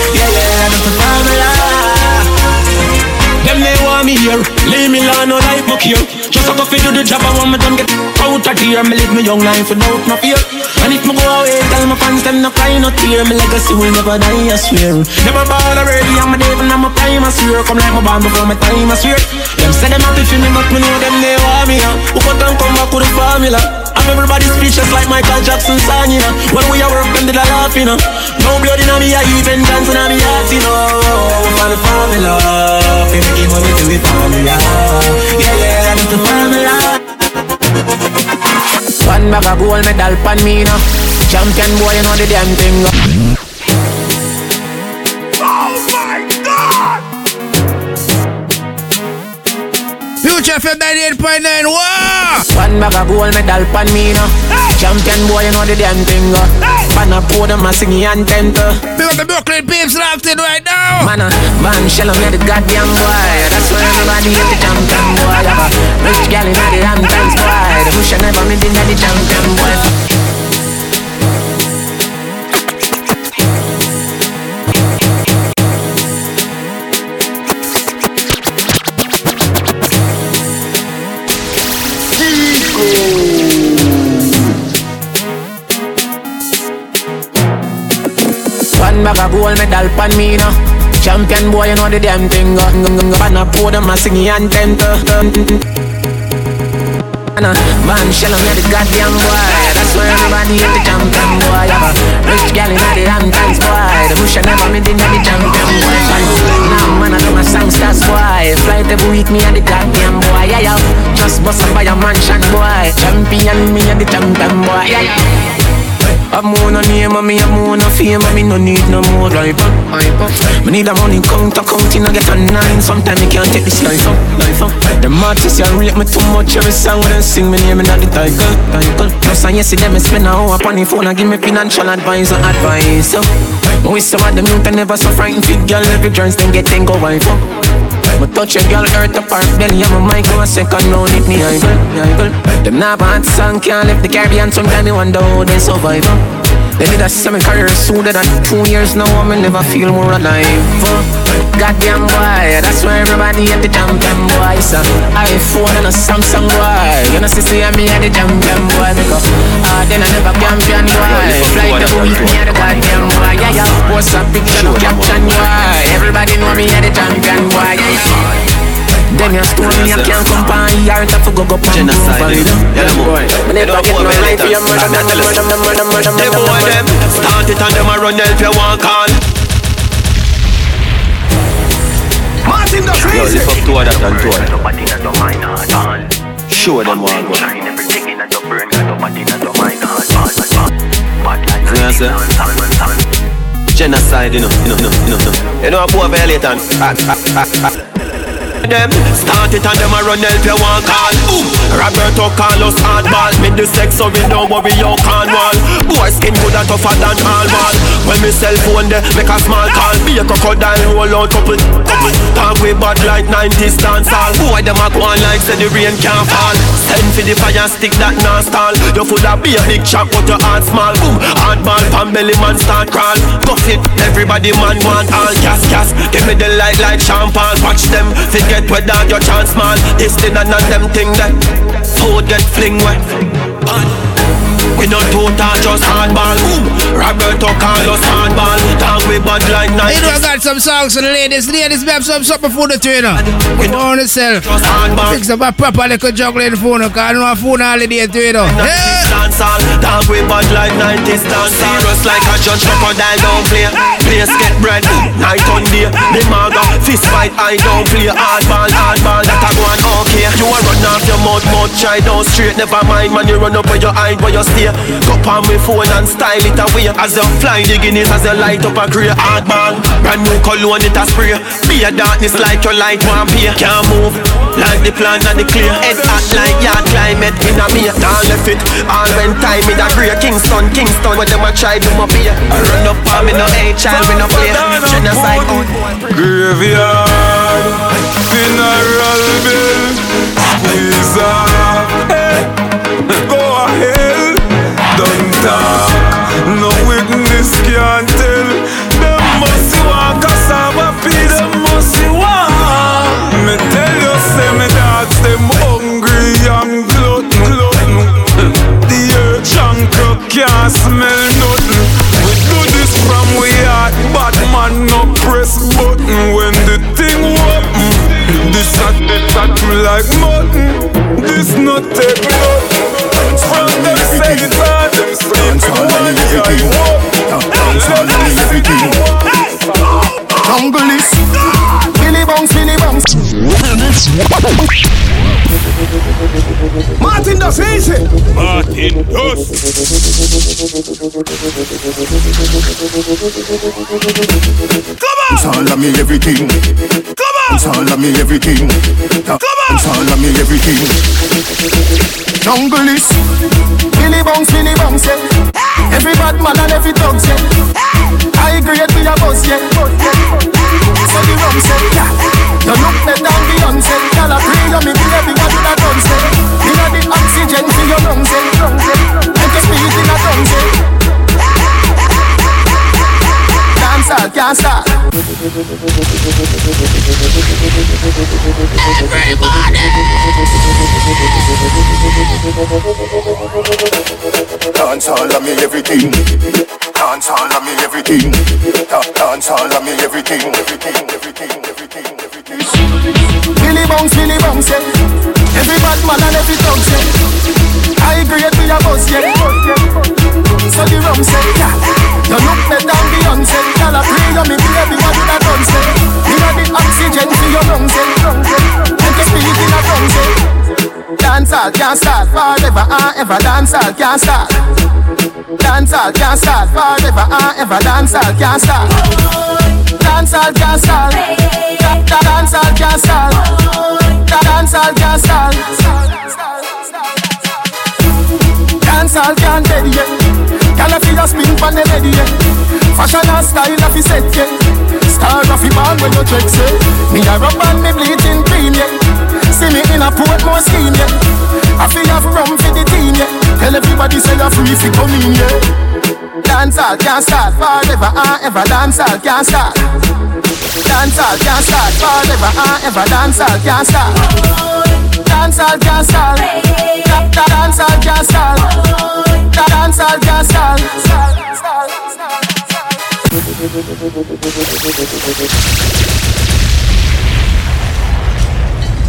Me here, leave me alone, no life book here. Just a coffee do the job, I want me done get out of here. Me live my young life without no fear. And if me go away, tell my fans them no cry, no tear. My legacy will never die, I swear. Never ball already, I'm a devil, I'm a prime, I swear. Come like my band before my time, I swear. Them say them happy for me, but me know them they want me. Who cut and come back with the formula? I'm everybody speechless like Michael Jackson song, you know. When we are work, them did a laugh, you know. No blood in me, I even dancing on me heart, you know. For the formula, fi making money to the formula. Yeah, yeah, that's the formula. One bag of gold medal pan me now. Champion boy, you know the damn thing. Future FM 98.9. Wow! One bag of gold medal pan me now. Champion boy, you know the damn thing. Uh. A podium, I sing anthem to. Big up the Brooklyn peeps locked in right now. Man, uh, man, shell me the goddamn boy. That's why everybody hit the champion boy. Have a rich gal in the Hamptons boy. The bush never me did the champion boy. Bag of gold medal pan me now. Champion boy, you know the damn thing. Pan a podium, I sing anthem. Man, shell on the goddamn boy. That's why everybody hit the champion boy. Rich gal in the Hamptons boy. The bush never me did the champion boy. Now man, I do my song stars boy. Flight every week me and the goddamn boy. Yeah, yeah. Just bust up by a mansion boy. Champion me and the champion boy. Yeah, yeah. I'm on a name and me I'm more no fame and me no need no more life up. Me need a money count, a counting, I get a nine. Sometimes me can't take this life up, life up. The artists you rate me too much every song when they sing me name in the title, title. Plus I see them spend a hour upon the phone and give me financial advice and advice. So, we some of them youth never so frightened fit girl every joints then get ten go wife up. Me touch a girl earth apart belly and my mic go a second round hit me idle. Them not bad song can't lift the Caribbean sometimes me wonder how they survive. Uh. They need a semi career sooner than two years now. I me never feel more alive. uh. Goddamn boy, that's why everybody at the champion boy. So iPhone and a Samsung boy. You know, see, see me at the champion boy. Because ah, then I never champion boy. Fly the week me at the goddamn boy. Yeah, yeah. Post a picture, no caption boy. Everybody know me at the champion boy. Yeah, yeah. Then you stone me, I can't come by Yard to go go pump Genocide, yeah, boy. Me never get no life for your murder, murder, murder, murder, murder, Them boy them start it and them a run help you want call. Martin the Yo, crazy. lift up two of that and two of that. Show them what I got. See what I say? Genocide, you know, you know, you know, you know, you know. You know, a boy violate Them. Start it and them a run help you want call. Boom. Roberto Carlos hardball. Me the sex so we don't worry your Cornwall Boy skin good and tougher than all ball. When me cell phone there make a small call. Be a crocodile roll out couple couple. Talk way bad like 90s dance all Boy them a go on like say the rain can't fall Send for the fire stick that non stall. You full of be a big chop but your heart small. Boom hardball pan belly man start crawl. Puff it everybody man want all. Gas gas Give me the light like champagne. Watch them forget whether your chance man This thing and none them thing that Food get fling wet we no total, just hardball. Boom. Roberto Carlos hardball. Talk we bad like night. You know I got some songs for the ladies. Ladies, we have some something for the trainer. Go on yourself. Fix up a proper little juggling phone. I know a phone holiday trainer. Yeah. Dance all, talk we bad like 90s dance Serious like a judge, crocodile don't play Place get bread, night on day The maga, fist fight, I don't play Hardball, hardball, go on okay You a run off your mouth, mouth try down straight. Never mind man, you run up where you hide, where you stay. Go on my phone and style it away. As you fly the Guinness, as you light up a grey Hardball, brand new cologne it a spray. Be a darkness like your light one pay. Can't move, like the plan and the clear. Head hot like yard climate in a me Can't left it, all when time in a grey. Kingston, Kingston, where them a try do my beer. I run up on me no A child, me no play. Genocide out. Graveyard, funeral bill, squeeze up. Hey, go ahead, don't talk. Martin does. Come on! It's all of me everything. Come on! It's all of me everything. Come on! It's all of me everything. Jungle is Billy Bounce, Billy Bounce, yeah. Every bad man and every dog, yeah. I agree with a boss, yeah. So the rum yeah. You look better than Beyonce. I pray you me baby, did I done say? You know the oxygen for your lungs, yeah. Eh. Make you speak in a tongue, yeah. Dancehall can't stop. Dance all of me everything. Dance all of me everything. Da- Dance all of me everything. Everything, everything, everything, everything. Billy bounce, Billy bounce, yeah. Every bad man and every dog, yeah. I agree with a boss, yeah. So the rum say, yeah. You look better than Beyonce. Girl, I pray you me baby, what did I done say? You know the oxygen for your lungs, yeah. Make you speak in a tongue, yeah. Dancehall can't start forever and ever. Dancehall can't start. Dancehall can't start forever and ever. Dancehall can't start. Dancehall can't start. Da- da- Dancehall can't start. Da- Dancehall can't start. Dancehall can't dead yet. Gyal a fi a spin pon the. Fashion and style a fi set yeah. Star a fi ball when you check say. Me a rub and me bleaching green yeah. See me in a Portmore scheme yeah. I fi have rum for the team yeah. Tell everybody say you're free fi come in yeah. Dancehall can't start forever and ever. Dancehall can't start. Dancehall can't start forever and ever. Dancehall can't start. Dancehall can't start. Da- da- Dancehall can't start. Da- Dancehall can't start.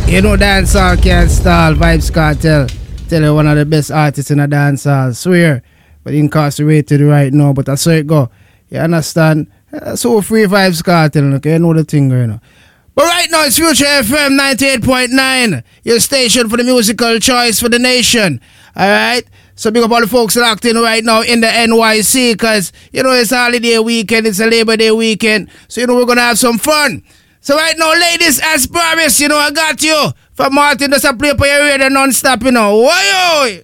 You know dancehall can't stall. Vybz Kartel. Tell you one of the best artists in a dancehall. Swear. But incarcerated right now. But I saw it go. You understand? Uh, so free Vybz Kartel. Okay, you know the thing, you know. But right now it's Future FM 98.9. Your station for the musical choice for the nation. Alright? So big up all the folks locked in right now in the NYC because, you know, it's holiday weekend, it's a Labor Day weekend. So, you know, we're to have some fun. So right now, ladies, as promised, you know, I got you. From Martin, just a play for your radio non-stop, you know. Why,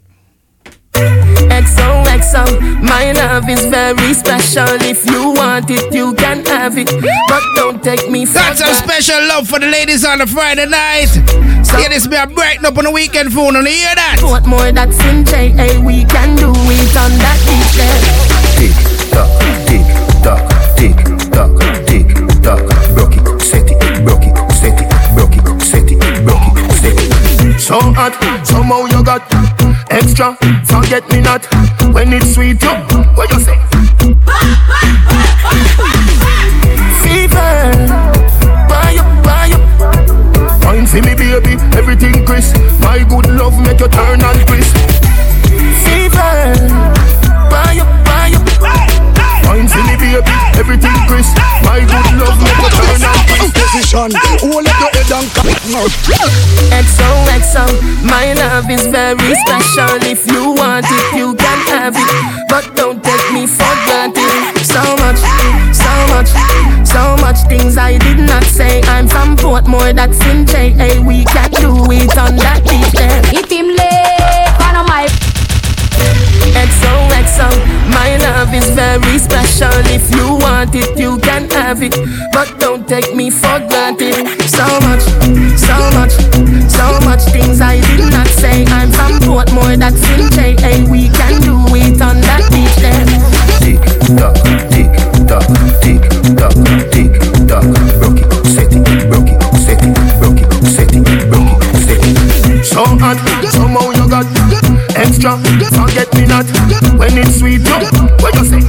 XOXO, my love is very special. If you want it, you can have it. But don't take me for Got some special love for the ladies on a Friday night. Yeah, this be a breaking up on the weekend phone, and you hear that? What more that's in JA, we can do it on that beach there. Tick tock, tick tock, tick tock, tick tock. Broke it, set it, broke it, set it, broke it, set it, broke it, set it. So hot, somehow you got extra. Forget me not when it's sweet. You, what you say? Fever, buy up, buy up. Wine for me, baby, everything crisp. My good love make you turn and crisp. Fever, Wine baby, everything crisp. My good love make you turn and crisp. Position, hold up your head and come XOXO, my love is very special. If you want it, you can have it. But don't take me for granted. So much, so much, so much things I did not say. I'm from Portmore, that's in JA. We can do it on that beach there. If him late, one of my XOXO, my love is very special. If you want it, you can have it. But don't take me for granted. So much, so much, so much things I did not say. I'm from Portmore, that's in JA. We can do it on that beach there. Tick tock, tick tock, tick tock, tick tock. Broke it, set it, broke it, set it, broke it, set it, broke it, set it. So hot, somehow you got extra. Just forget me not when it's sweet. No, what you say?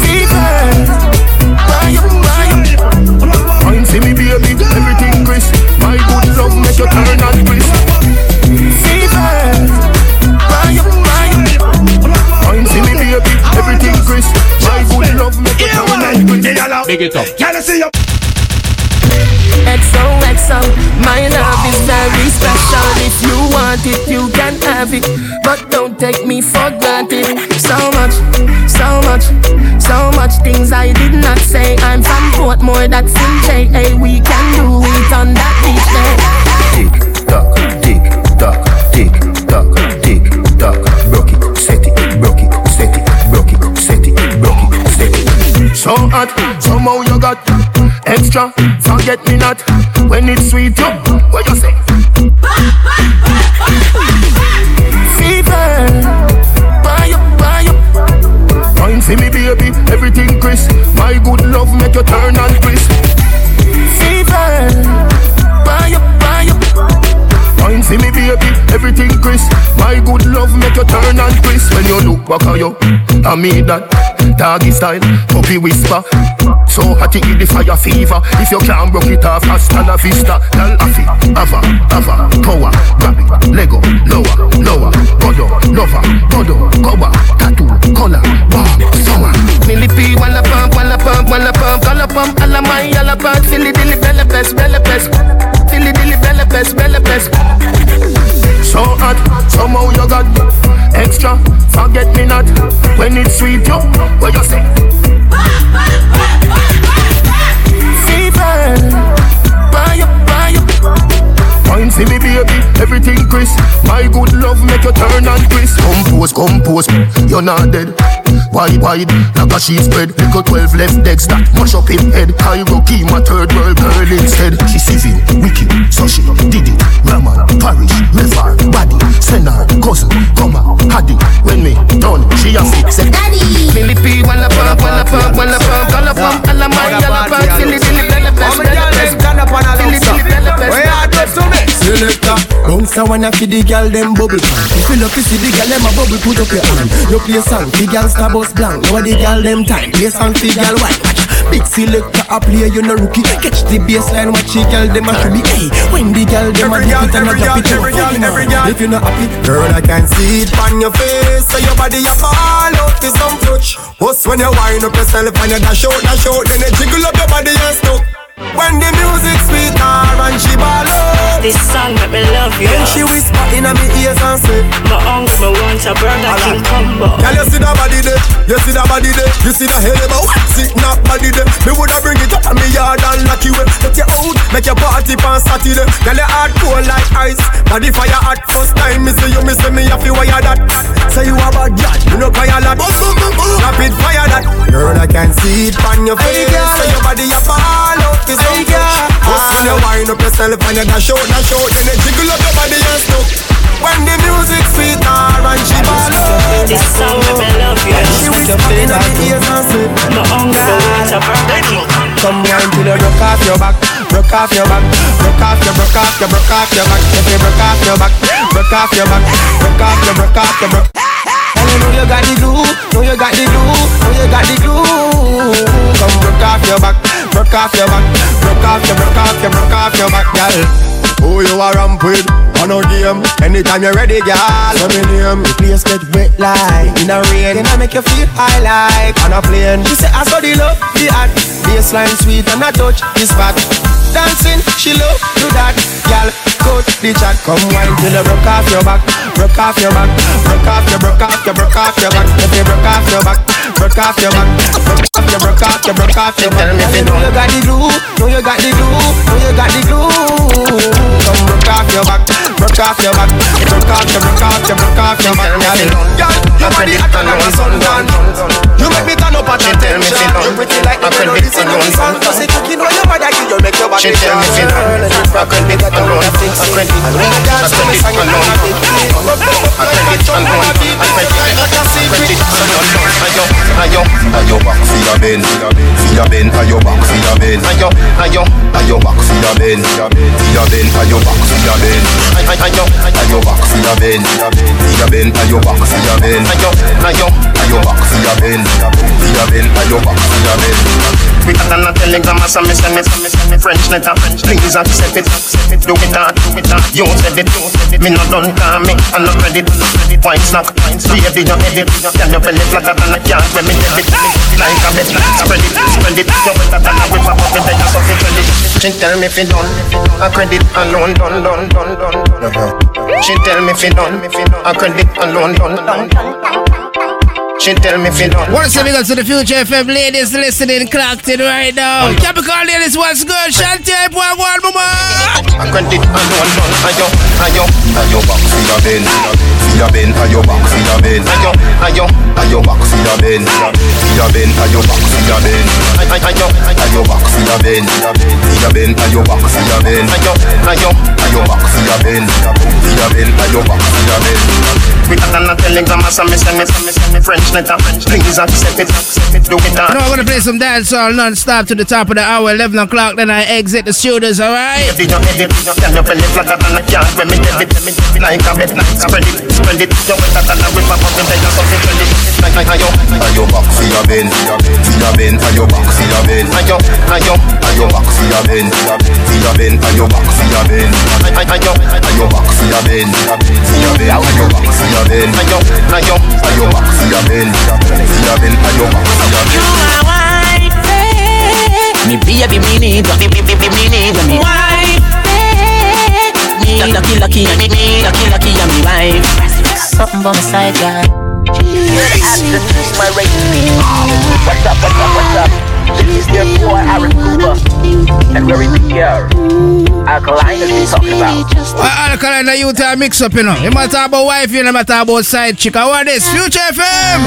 See see me baby, crisp. My good love make turn and crisp. See see me baby, crisp. My good love make turn and crisp. It up. Can I see you? XOXO, my love is very special. If you want it, you can have it. But don't take me for granted. So much, so much, so much things I did not say. I'm from Portmore, that's in J. Hey, we can do it on that beach there. Tick tock, tick tock, tick tock, tick tock. Broke it, set it, broke it, set it, broke it, set it, broke it. So hot, somehow you got extra. Forget me not when it's sweet. You, what you say? Fever, buy up, buy up. Wine for me, baby, everything crisp. My good love make you turn and crisp. Fever, buy up, buy up. Wine for me, baby, everything crisp. My good love make you turn and crisp. When you look back at you, I mean that doggy style, puppy whisper. So hot it the fire fever. If you can't broke it off, hasta la vista. Tell Afi, Ava, Ava, power, grab it, Lego, lower, lower, godo, lover, godo, cover, tattoo, color, bar, summer. Millipede, walla pump, walla pump, walla pump, walla pump, alla my, alla pump, silly dilly, bella pest, bella pest, silly dilly, bella pest, bella pest. So hot, somehow you got extra. Forget me not when it's sweet, yo. What you say? See me baby, everything crisp. My good love make you turn and crisp. Compose, compose, you're not dead. Wide, wide, like a sheet spread. Little 12 left legs that mash up in head. Cairo key, my third world girl instead. She civil, wicked, so she did it. Raman, parish, river, body, senar, cousin, come on, had it. When me done, she a fix it. Daddy, Millipede, walla pump, walla pump, walla pump, walla pump, alla my, alla pump, silly, silly, bella bella pest, silly, silly, bella pest, bella pest. Selector, bounce a wanna feed the girl them bubble pan. If you love to see the girl them a bubble, put up your hand. You play song, the girl star bus blank. Now the girl them time, play song, the girl white. Watch, big selector a play, you no rookie. Catch the baseline, watch the girl them a should be. Hey, when the girl them a dip it and a drop it, you funny man. If you not happy, girl I can see it on your face. So your body a fall out to some touch. What's when you wind up yourself and you dash out, dash out, then you jiggle up your body and stuck. When the music sweet her and she ball out. This song make me love you. Then she whisper in my ears and say My uncle me want a brother king combo. Girl you see that body there. You see that body there. You see that hell of a sitting up body there. Me woulda bring it up in me yard and lock you in Take you out, make your party on Saturday. Girl you heart cold like ice. Body fire hot. First time Me see you, me see me have to wire that. Say you a bad girl, you no cry a lot. Rapid fire that. Girl I can see it on your face. Say your body a ball out is some Just when you wind up yourself and you dash out, dash out Then you jiggle up your body and stuff When the music sweet and she ball This song make me love you She whisper in my ears and My uncle me want a king Come wine till you broke off your back Broke off your back Broke off your, broke off your, broke off your back If you broke off your back Broke off your back Broke off your, broke off your, broke and you know you got the glue, know you got the glue, know you got the glue. Come broke off your back, broke off your back, broke off your, broke off your, broke off your back, girl. Who you are ramp with? On no game. Anytime you're ready, girl. Let me name. The place get wet like in a rain. Then I make you feel high like on a plane. She say I saw the love, the art, baseline sweet and I touch the spot. Dancing, she love do that, girl. Coach the chat, come wine till you broke off your back, broke off your back, broke off your, broke off your, broke off your back. If you broke off your back, broke off your back, broke off your, broke off your, broke off your back. If you know you got the glue, know you got the glue, know you got the glue. Come broke off your back, broke off your back, broke off your, broke off your, broke off your back. Girl, your body hotter than the sun gone. You make me turn up at attention. You pretty like the melody in the sun. Cause it cooking when your body you make your body She tell me fit I can be alone I can be alone I can be alone I can be alone I can be alone Ayo, ayo, ayo back for your bend For your bend, ayo back for your bend Ayo, ayo, ayo back for your bend For your bend, ayo back for your bend Ayo, ayo back for your bend For your bend, ayo back for your bend Ayo, ayo, ayo back for your bend For your bend, ayo back for your We can not tell telegram as me send it, me send it French letter. Please accept it, do it hard, do it hard. You said it, me not done call me, I no credit. Wine snack, baby you edit. Can you feel it flatter than a cat when me debit? Like a bet, spread it, spread it. You better than a whip up up in there, you something credit. She tell me fi done, a credit alone, done, done, done, done. She tell me fi done, a credit alone, done, done. She tell me fi done. Wanna say big up to the Future FM ladies listening, clocked in right now. Capricorn ladies, what's good? Shanty, one, one, mama. A credit alone, done. Ayo, ayo, Ayo back for your ben, for your ben, ayo back for your ben, ayo, ayo, ayo back for your ben, for your ben, ayo back for your ben, ayo, ayo back for your ben, for your ben, ayo back for your ben, ayo, ayo, ayo back for your ben, for your ben, ayo back for your ben. Quicker than a telegram as me send it, me send it French letter. Please accept it, accept it, do it hard. You know, I'm gonna play some dancehall non-stop to the top of the hour, 11 o'clock, then I exit the studios, alright? Baby, you back for your for your back for your back for your for your back for your your ben. You are wifey. Me baby, me need, me me me me need me. Wifey. Me lucky lucky, me me lucky lucky, I'm me wife. Something by my side, girl. my race. What's up, what's up, what's up? This is their boy Aaron Cooper and Mary Pierre. Alkaline has been talking about. Well, alkaline that you time uh, mix up, you know. You might talk about wife, you know, might talk about side chick. I want this. Future FM.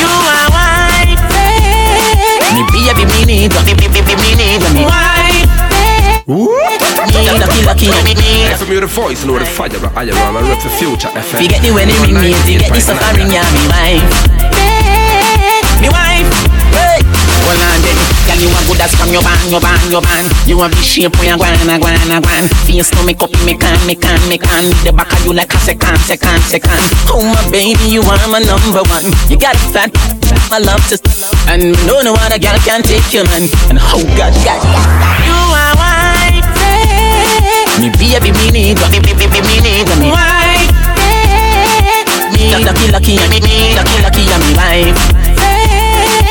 You are wifey. Me baby, me need, me me me me me need me. Wifey. Me lucky lucky, me me. Hey, from you the voice, you know the fire, I am a rep for future FM. Fi get the wedding ring, me fi get the suffering, yeah, me wife. Me wife. Girl, you want good as from your band, your band, your band. You want the shape when you guana, guana, guana. Face no make up, me can, me can, me can. The back of you like a second, second, second. Oh my baby, you are my number one. You got a fat, I love to, and no no other girl can take you, man. And oh God, God, you are wifey. Me baby, me need, me me me me me need me. Me lucky, lucky, me me lucky, lucky, I'm me wife.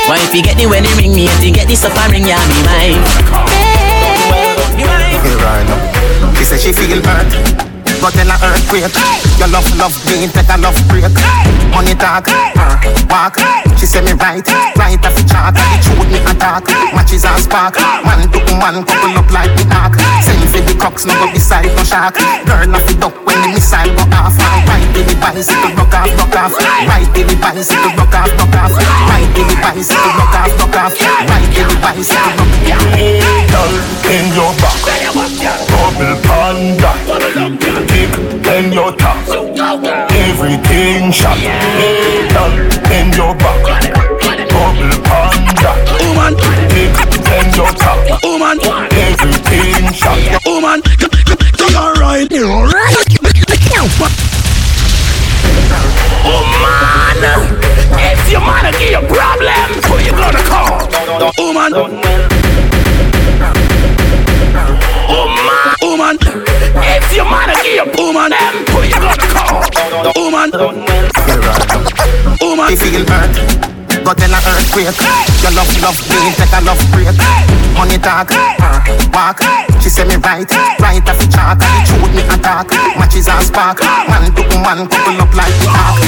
Why if you get the wedding ring, me if you get the suffering, yeah, me wife. feel right now. She say she feel hurt, but tell her earthquake. Your love, love take a love break. Money talk, her walk. She say me right, right off the chart. The truth me attack, matches and spark. Man to man couple up like the ark. Send for the cocks, no go beside no shark. Girl off the duck when the missile go off. Right to the bicycle, rock off, rock off. Right to the bicycle, rock off, rock off. Right to the bicycle, rock off, rock off. Right to the bicycle, rock off. Girl, in your back, double panda, kick in your top, everything shot. Hey, girl, in your back, double panda, woman, kick in your top, woman, everything shot. Woman, you alright? You alright? Oh man, if your man give you problem, who you gonna call? Woman, woman, if your man give you woman, problem, who you gonna call? woman, woman. She feel hurt. Go tell her earthquake. Your love, love me, take a love break. Money talk, her walk. She say me right, right off the chalk. The truth me attack, matches and spark. Man to man, couple up like the ark.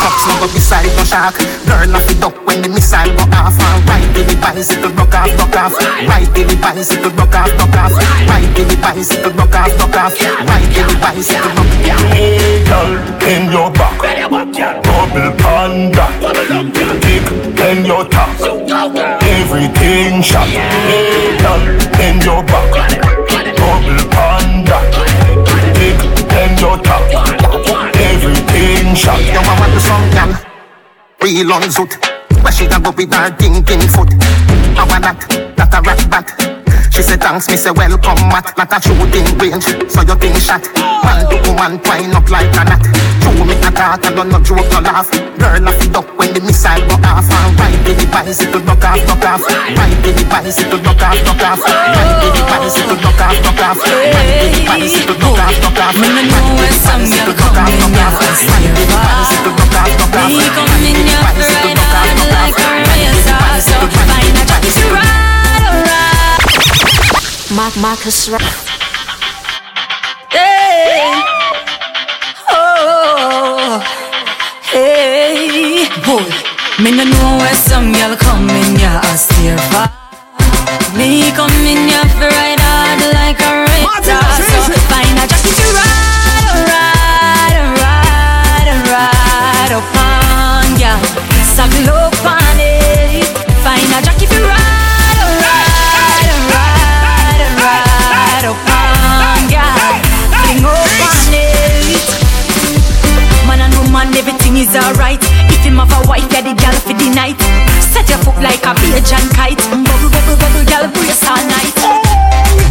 Send for the cops, no go beside no shark. Girl off the duck when the missile go off. And right to the bicycle, rock off, rock off. Right to the bicycle, rock off, rock off. Right to the bicycle, rock off, rock off. Right to the bicycle, rock off. Hey, girl, in your back, double panda, kick in your top, everything shot. Hey, girl, in your back, double panda, kick in your top, everything shot. You want to some gal, real on zoot. Where she a go with her thinking foot. How a that, that a rat bat. She say thanks, me say welcome mat Like a shooting range, so you think shot. Man to woman twine up like a knot. True me attack, I don't no joke, no laugh. Girl off the duck when the missile go off. And right to the bicycle, buck off, buck off. Ride the bicycle, buck off, buck off. Ride the bicycle, buck off, buck off. Ride the bicycle, buck off, buck off. Me no know where some girl come in ya Ride the bicycle, buck off, buck off. Me come in ya ride hard like a racer So find a jockey to ride, alright Mark Marcus Ra- Hey, oh, hey, boy. Me no know where some girl come in ya a steer far. Me come in ya for ride hard like a racer. So find a jockey to ride, ride, ride, ride upon ya. Saddle up on it. Find a jockey to ride, is alright. If him have a wife, yeah, the girl for the night. Set your foot like a Bajan kite. Bubble, bubble, bubble, girl, brace all night.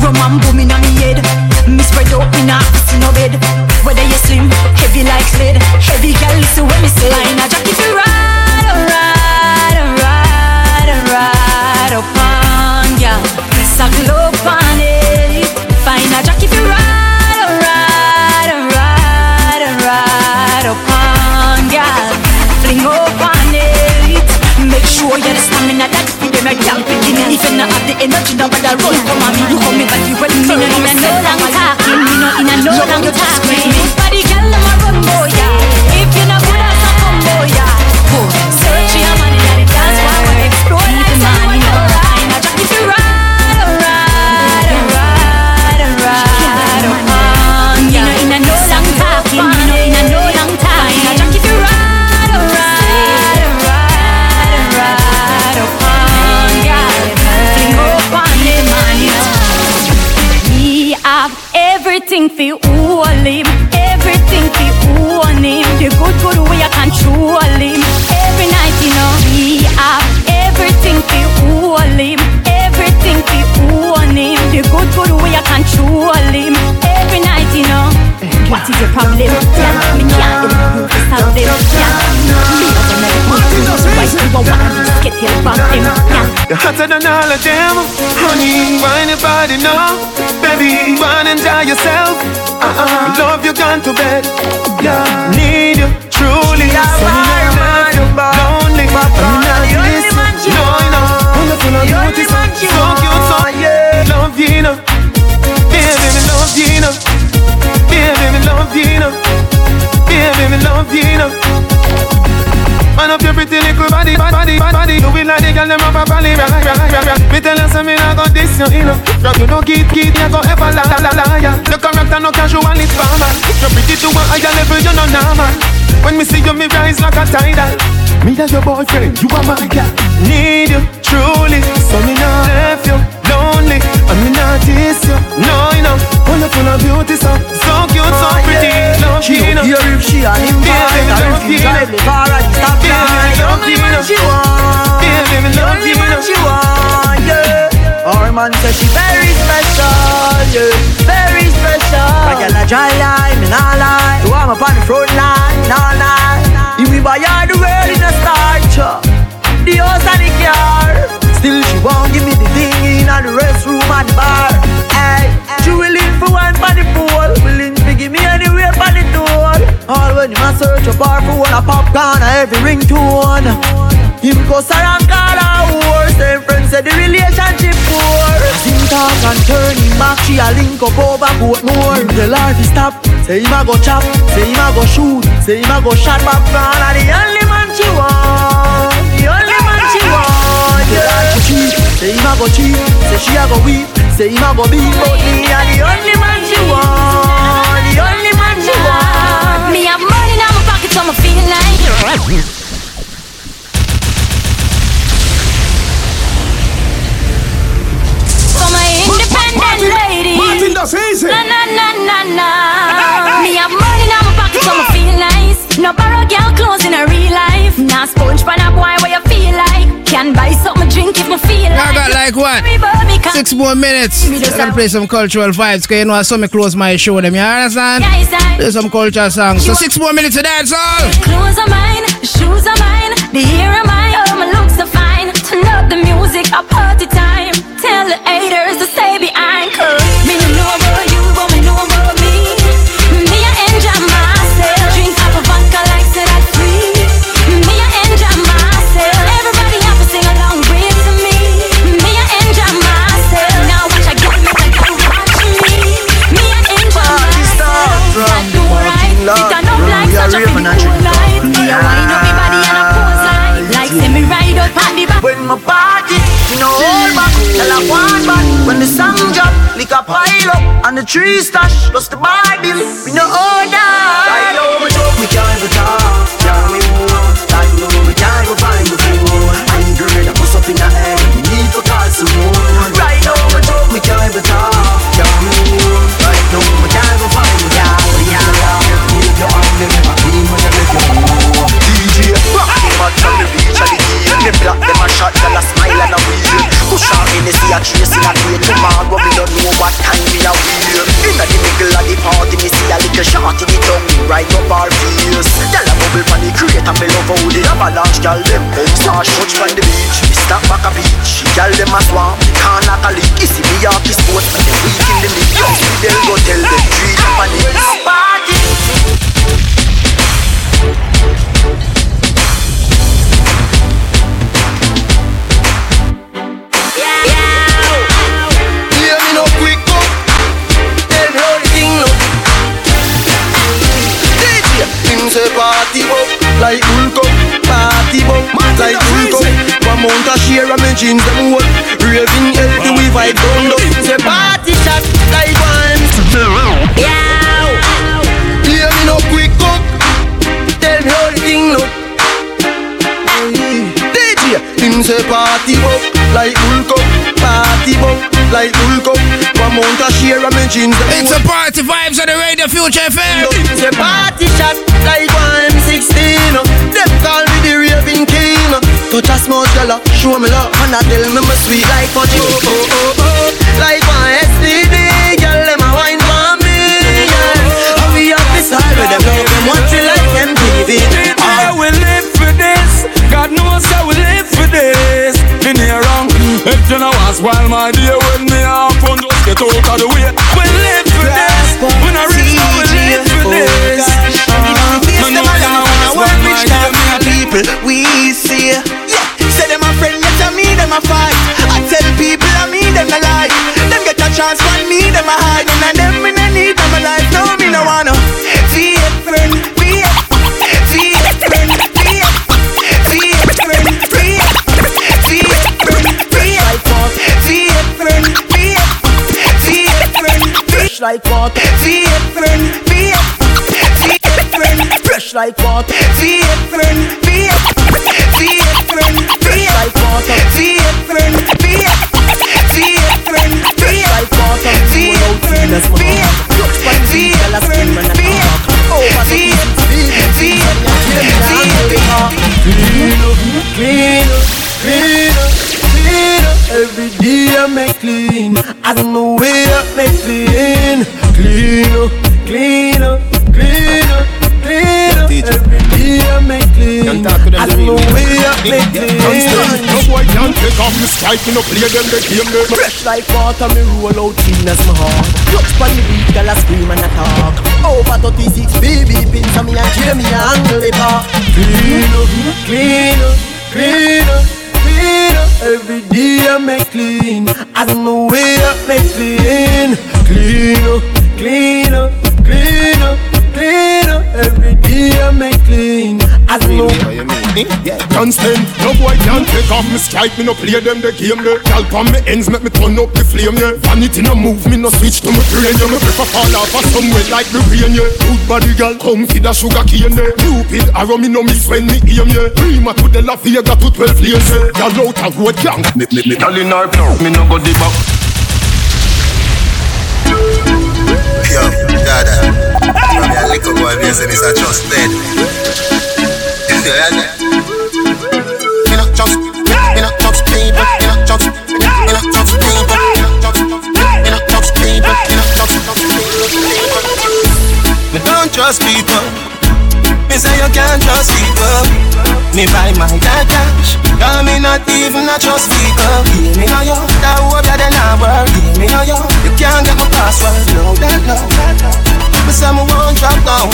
Rum and boom in on me head. Me spread out in a pussy no bed. Whether you slim, heavy like lead. Heavy girl, listen when me say. Find a jockey to ride, ride, ride, ride upon ya. Saddle up If you not have the energy, no bother run. Come on, me, you come me body well. Me no in a no long talking. Me no in a no long talking. Everything for all him, everything for own him. The good, good way I control him. Every night, you know, we have everything for all him, everything for own him. The good, good way I control him. Every night, you know. What is your problem? Yeah, me can't help you solve it. Yeah, me not gonna let you do so why you want help from him? Yeah. You're hotter than all of them Honey, why your body now? Baby, wanna enjoy yourself. Uh-uh. Love you gone to bed. Yeah, need you truly. Yeah, So me why, not man, love you lonely. Papa, I'm not the only listen. man you. No, I know Wonderful and The only beautiful man you. So cute, so yeah. Love you, know. Baby, me love you, know. Baby, me love you, know. Baby, me love you, know Man up your pretty little body, body, body, body. Do it like the girl them up a bally, right, right, right, right. Me tell you something, I got this, you know. From you no kid, kid, you go ever la la la ya. Your character no casual, it's formal. You're pretty to a higher level, you're not normal. When me see you, me rise like a tidal. Me as your boyfriend, you are my girl. Need you truly, so me not left you and me not diss you. No, you know, wonderful and beauty, so so cute, so oh, pretty. Love She you, know. don't if she invite Baby, Or love if you, a know. every bar at the stop love you, know. she want Baby, me love you, know. she want, yeah Our man says she very special, yeah Very special girl a dry line, me nah lie You want me on the front line, nah lie If we buy her the world in a starch The house and the car Still she won't give me the in the restroom and the bar. Hey, she willing for one for the pool. Willing to give me anywhere for the door. All when you a search a bar for one a popcorn a every ringtone. Him her and call her whore Same friends say the relationship poor. Him talk and turn him back. She a link up over Portmore Him tell her to stop Say him a go chop. Say him a go shoot. Say him a go shot. Popcaan And the only man she want Say him a go cheat Say she a go weep Say him a go beat But me a the only man she want The only man she want Me have money in my pocket, so me feel like For my independent lady. Martin, that's easy. Na na na na na. Me have money in my pocket, so me feel nice. No borrow girl clothes in a real life. Nah, sponge pan a boy where you feel like. Can buy something drink if I feel like. I got like what? Six more minutes. I gotta play some cultural vibes. Cause you know, I saw me close my show them. You understand? Play some culture songs. So six more minutes to that song. Clothes are mine, shoes are mine, the are mine. My looks are fine. Turn up the music, I party time. Tell the haters The sun drop, lick a pile up. And the tree stash, plus the Bible. We no order. The sea a trace in a crate. Tomorrow we don't know what time we a wheel. Inna the middle of the party, me see a little shot in the tongue. Right up our face. Girl a bubble from the crate and me love how the avalanche girl them come Sash touch from the beach. Me stop back a beach. Girl them a swamp. Can't knock a leak. Issy me off the sport. And them weak in the league. Yo, see them go tell them three companies. Say party up like Hulk up. Party up like Hulk up. One mount a share of me jeans them hold. Raving healthy we vibe down up. Say party shot like one. Hear me no quick up. Tell me how the thing look. DJ, him say party up like Hulk up. Party up like Hulk up. One mount a share of me jeans them It's a party vibes on the radio Future FM. Say party shot like one M16 Them call me the raving king Touch a small girl, show me love And I tell me my sweet like fudge Oh, oh, oh, oh Like one STD Girl, them a wine for me yeah. How we have this all with them love Them watch it like MTV I will live for this. God knows I will live for this. Me near wrong. If you know us while my dear when me off on just get out of the way. We live for this. When I reach out, we live for this. Uh-huh. Me know you know us while my dear people we see Yeah, say them a friend, to me them a fight Fake Fake friend, fresh like water Fake friend, fake Fake friend, fake Over fake Fake, fake Clean up, clean up, clean up, clean up Every day I make clean I don't know where off me strike, me no play them the game them. Fresh like water, me roll out clean as my heart Clutch pon the beat, girl I scream and I talk. Over 36 baby pins on me and Jamie angle the bar Clean up, clean up, clean up, clean up. Every day I make clean. I don't know where I make clean Clean. Clean up, clean Can't stand, no boy can't take off me strike, me no play them the game there. Gal on me ends make me turn up the flame yeah. Vanity no move me no switch to me brain yeah. Me prefer fall off a somewhere like the rain yeah. Good body gal come feed a sugar cane yeah. Cupid arrow me no miss when me aim yeah. Prima to the La Vega to 12 lanes yeah. Gal out a road gang. Me me me gal in her plow, me no go the back. Yo, Dada. From your little boy, me say this a just dead. Me not just, me people, me not just, me not just people, me not just, me not just people, me not just, people. Me don't trust people. Me say you can't trust people. Me buy my dad cash. Cause me not even a trust people. Give me no yo, that hope that they not work. Give me no yo, you can't get my password. No, that no, that no. Me say me won't drop down.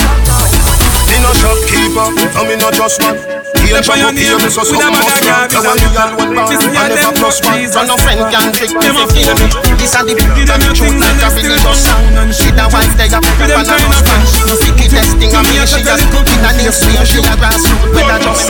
Me no shopkeeper, no me no just man. Here jump up here, me so so must run The one real bar, I never plus one So no friend can trick me fi feel me This a the beat and truth like a really just sound She the wife there, a put up on a husband The wickedest thing I mean, she just put in a new swing She a grassroots, with a just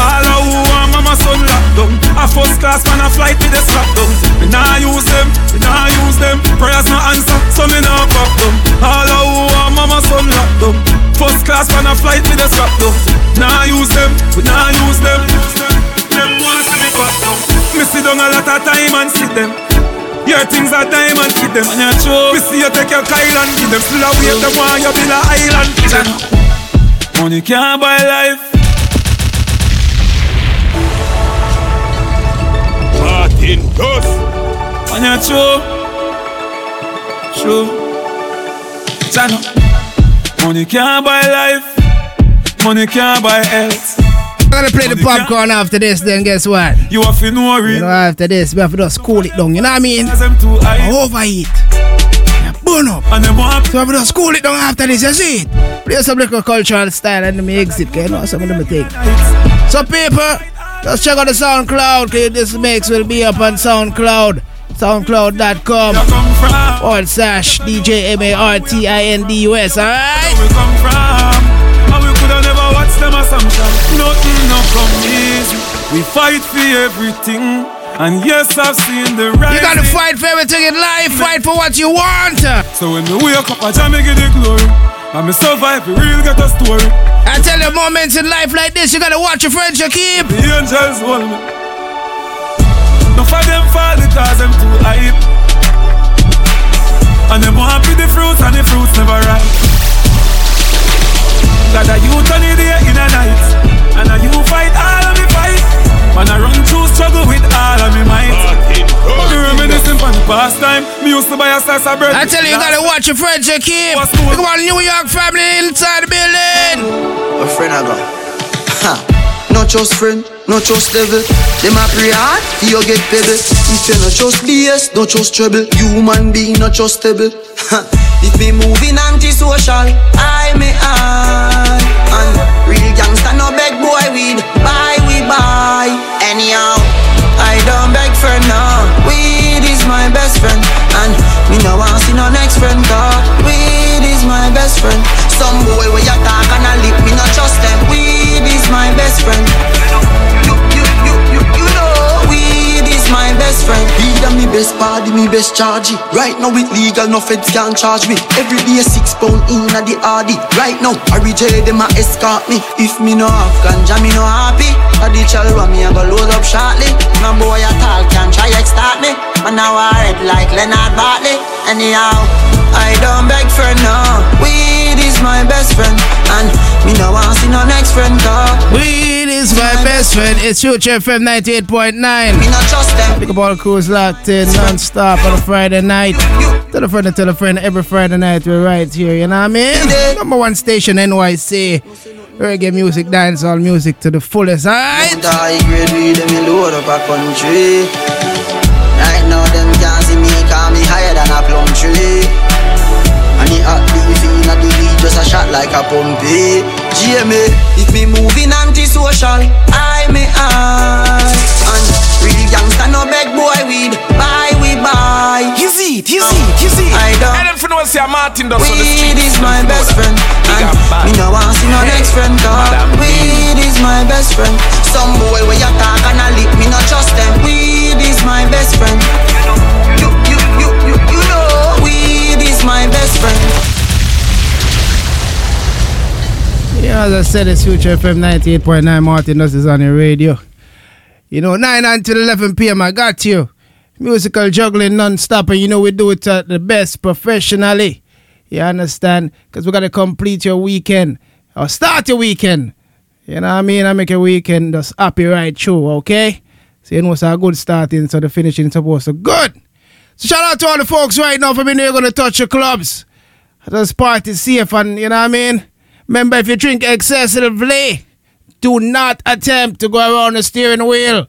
All of who want mama son locked down. A first class man a flight with the strap down. Me nah use them, me nah use them. Prayers no answer, so me nah pop them All of who want mama son locked down. First class man a flight with the strap down. Nah use them, we nah use them. Them want to me pop down. Me sit down a lot of time and see them. Your things are diamond, keep them. On your show. We see you take your Kyle and give them. Still a wave them want you build a island. Money can't buy life. Martin Dus On your show Show Channel. Money can't buy life. Money can't buy health. I'm gonna play the Popcaan after this, then guess what? You have to know You know, after this, we have to just cool it down, you know what I mean? Overeat. Burn up. And them want So we have to just cool it down after this, you see it? Play some little cultural style and then me exit, okay? You know, some of them thing. So people, just check out the SoundCloud, okay? This mix will be up on SoundCloud. SoundCloud.com forward slash DJ M A R T I N D U S, alright? We fight for everything. And yes, I've seen the right You gotta fight for everything in life, fight for what you want. So when me wake up, I jam me give the glory. And me survive, we real get a story. I tell you, moments in life like this, you gotta watch your friends you keep. The angels hold me. No for them fall because them too hype. And them want the fruits and the fruits never ripe. Got a youth on the day in a night. And a you fight all of me fight Man I run through struggle with all of me might Me reminiscing from the past time Me used to buy a slice of bread I tell you, you gotta watch your friends you keep. Look about New York family inside the building. A friend I got. Ha. Not just friend, not just devil. Them a pray hard, you get pebble. If you not just BS, not just trouble. Human being not just stable. If me moving antisocial, I may I. And real gangsta no beg boy weed. Buy we buy. Anyhow, I don't beg for now. Weed is my best friend. And me no want see no next friend car. Weed is my best friend. Some boy where you talk and I lip, me not trust them. Weed is my best friend. My best friend. And me best party, me best charge. Right now it legal, no feds can charge me. Every day six pound in a the RD. Right now, Harry J them a escort me. If me no have ganja, me no happy. A the chalwa me a go load up shortly. My boy at all can try extort me. Man now I red like Leonard Bartley. Anyhow, I don't beg for no. Is my best friend, and me no want see no next friend talk. Weed is my best friend. It's Future FM 98.9. Me not trust them. Pick up all the crews locked in non-stop on a Friday night. Tell a friend to tell a friend every Friday night we're right here, you know what I mean? Number one station NYC. Reggae music, dancehall music to the fullest, alright? Die grade weed, them me load up a country. Right now them can't see me, call me higher than a plum tree. Just a shot like a pumpy. GMA, if me moving antisocial, I may I. And real gangsta no beg boy weed, buy we buy. You see it, you see it, you see it. I don't. And them for no say Martin Dus on the Weed street. is my best friend, and me no want see no next friend talk. Weed is my best friend. Some boy where you talk and a lip, me not trust them. Weed is my best friend. You, you, you, you, you know, weed is my best friend. Yeah, as I said, it's Future FM 98.9. Martin Dus is on the radio. You know, 9 until 11 p.m. I got you. Musical juggling non-stop, and you know we do it at the best professionally. You understand? Because we got to complete your weekend or start your weekend. You know what I mean? I make a weekend just happy right through, okay? So you know it's a good starting, so the finishing is supposed to good. So shout out to all the folks right now for being here going to touch your clubs. Just party safe and you know what I mean? Remember, if you drink excessively, do not attempt to go around the steering wheel.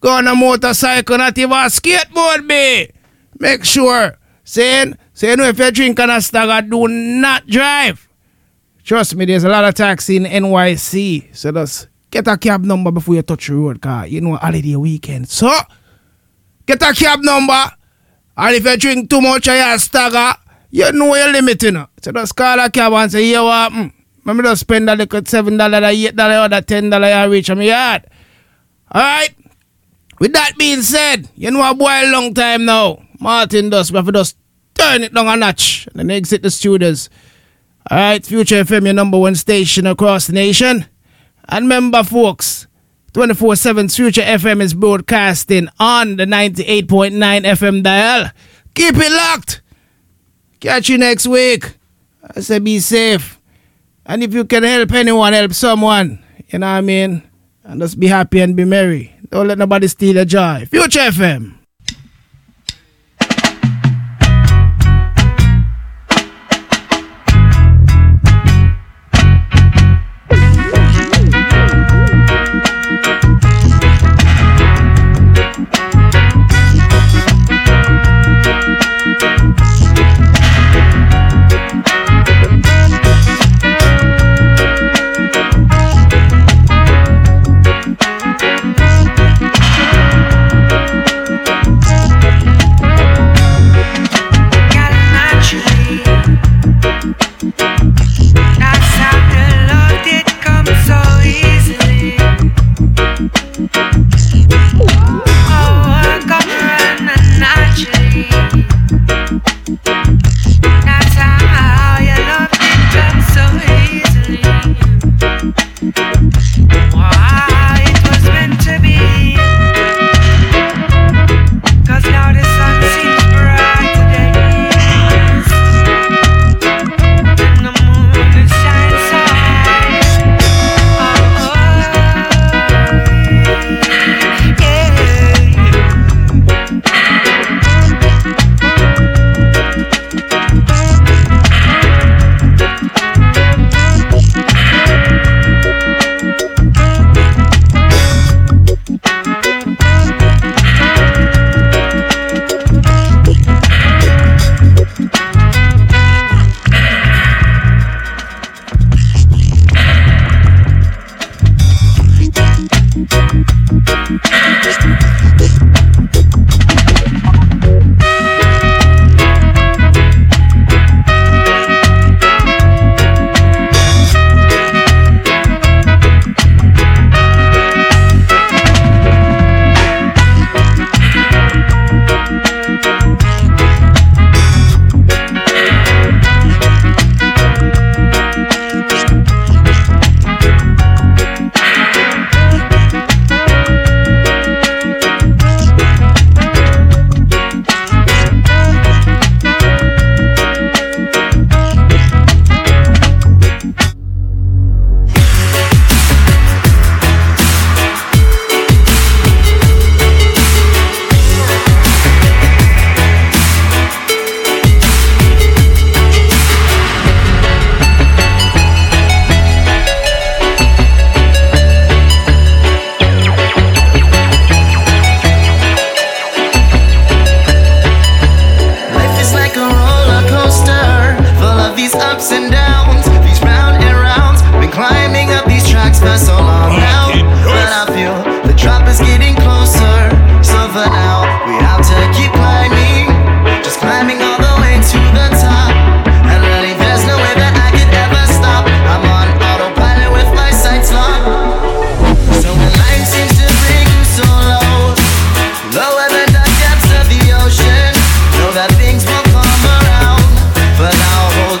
Go on a motorcycle, not even a skateboard, be. Make sure, saying, saying, if you drink and a stagger, do not drive. Trust me, there's a lot of taxi in NYC, so just get a cab number before you touch the road, car. You know, holiday weekend. So, get a cab number, and if you drink too much of your stagger, you know you're limiting. So just call a cab and say, you what? Mm. Remember to spend a little seven dollar, eight dollar, or that ten dollar I reach on my yard. Alright? With that being said, you know a boy long time now. Martin Dus, we have to just turn it down a notch and then exit the studios. Alright, Future FM, your number one station across the nation. And remember, folks, 24 7 Future FM is broadcasting on the 98.9 FM dial. Keep it locked. Catch you next week. I say be safe. And if you can help anyone, help someone. You know what I mean? And just be happy and be merry. Don't let nobody steal your joy. Future FM.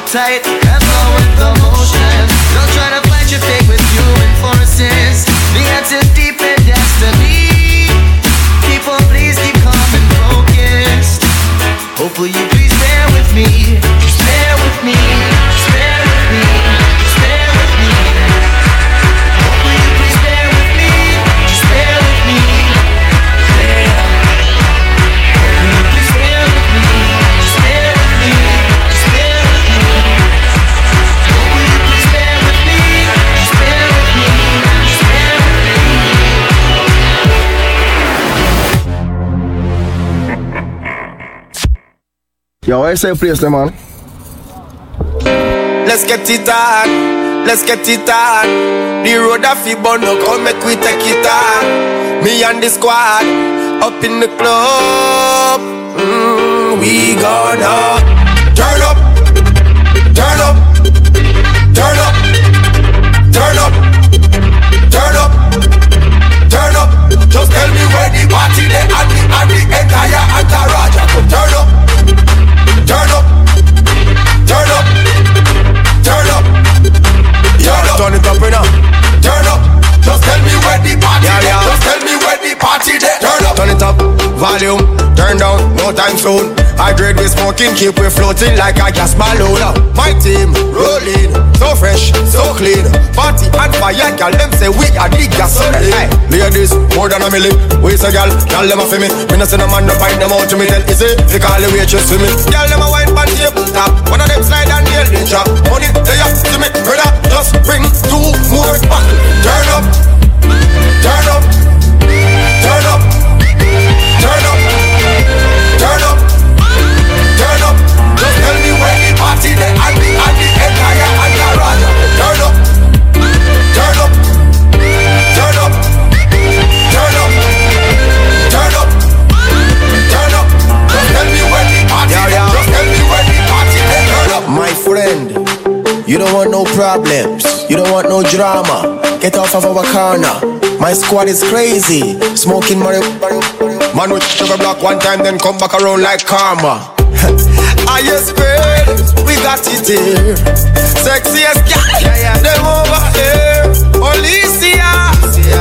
Tight. Yo, I say place there, man. Let's get it on, let's get it on. The road a fi burn, no come make we take it on. Me and the squad up in the club, mm, we gonna turn up, turn up, turn up, turn up, turn up, turn up. Just tell me where the party they and the and the entire entourage. Turn up, turn up. Turn up. Just tell me where the party yeah, yeah. Just tell me where the party they Turn it up. Volume, turn down, no time soon. Grade we smoking, keep we floating like a gas balloon. My team rolling, so fresh, so clean. Party and fire, girl, them say we are the gasoline. Hey, ladies, more than a million. We say, girl, girl, them a for me. Me no see no man no find them out to me. Tell easy, they call the waitress to me. Girl, them a wine pan table top. One of them slide and nail the chop. Money, they up to me, brother. Just bring two more bottles. Turn up, turn up, You don't want no problems, you don't want no drama. Get off of our corner. My squad is crazy, smoking money. Man with sugar block one time, then come back around like karma. I yes, we got it here. Sexiest girl, them over here. Alicia,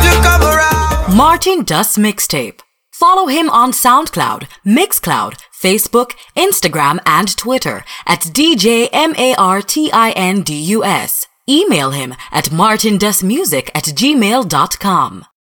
you come around. Martin Dus Mixtape. Follow him on SoundCloud, Mixcloud, Facebook, Instagram, and Twitter at DJ M-A-R-T-I-N-D-U-S. Email him at martindustmusic at gmail.com.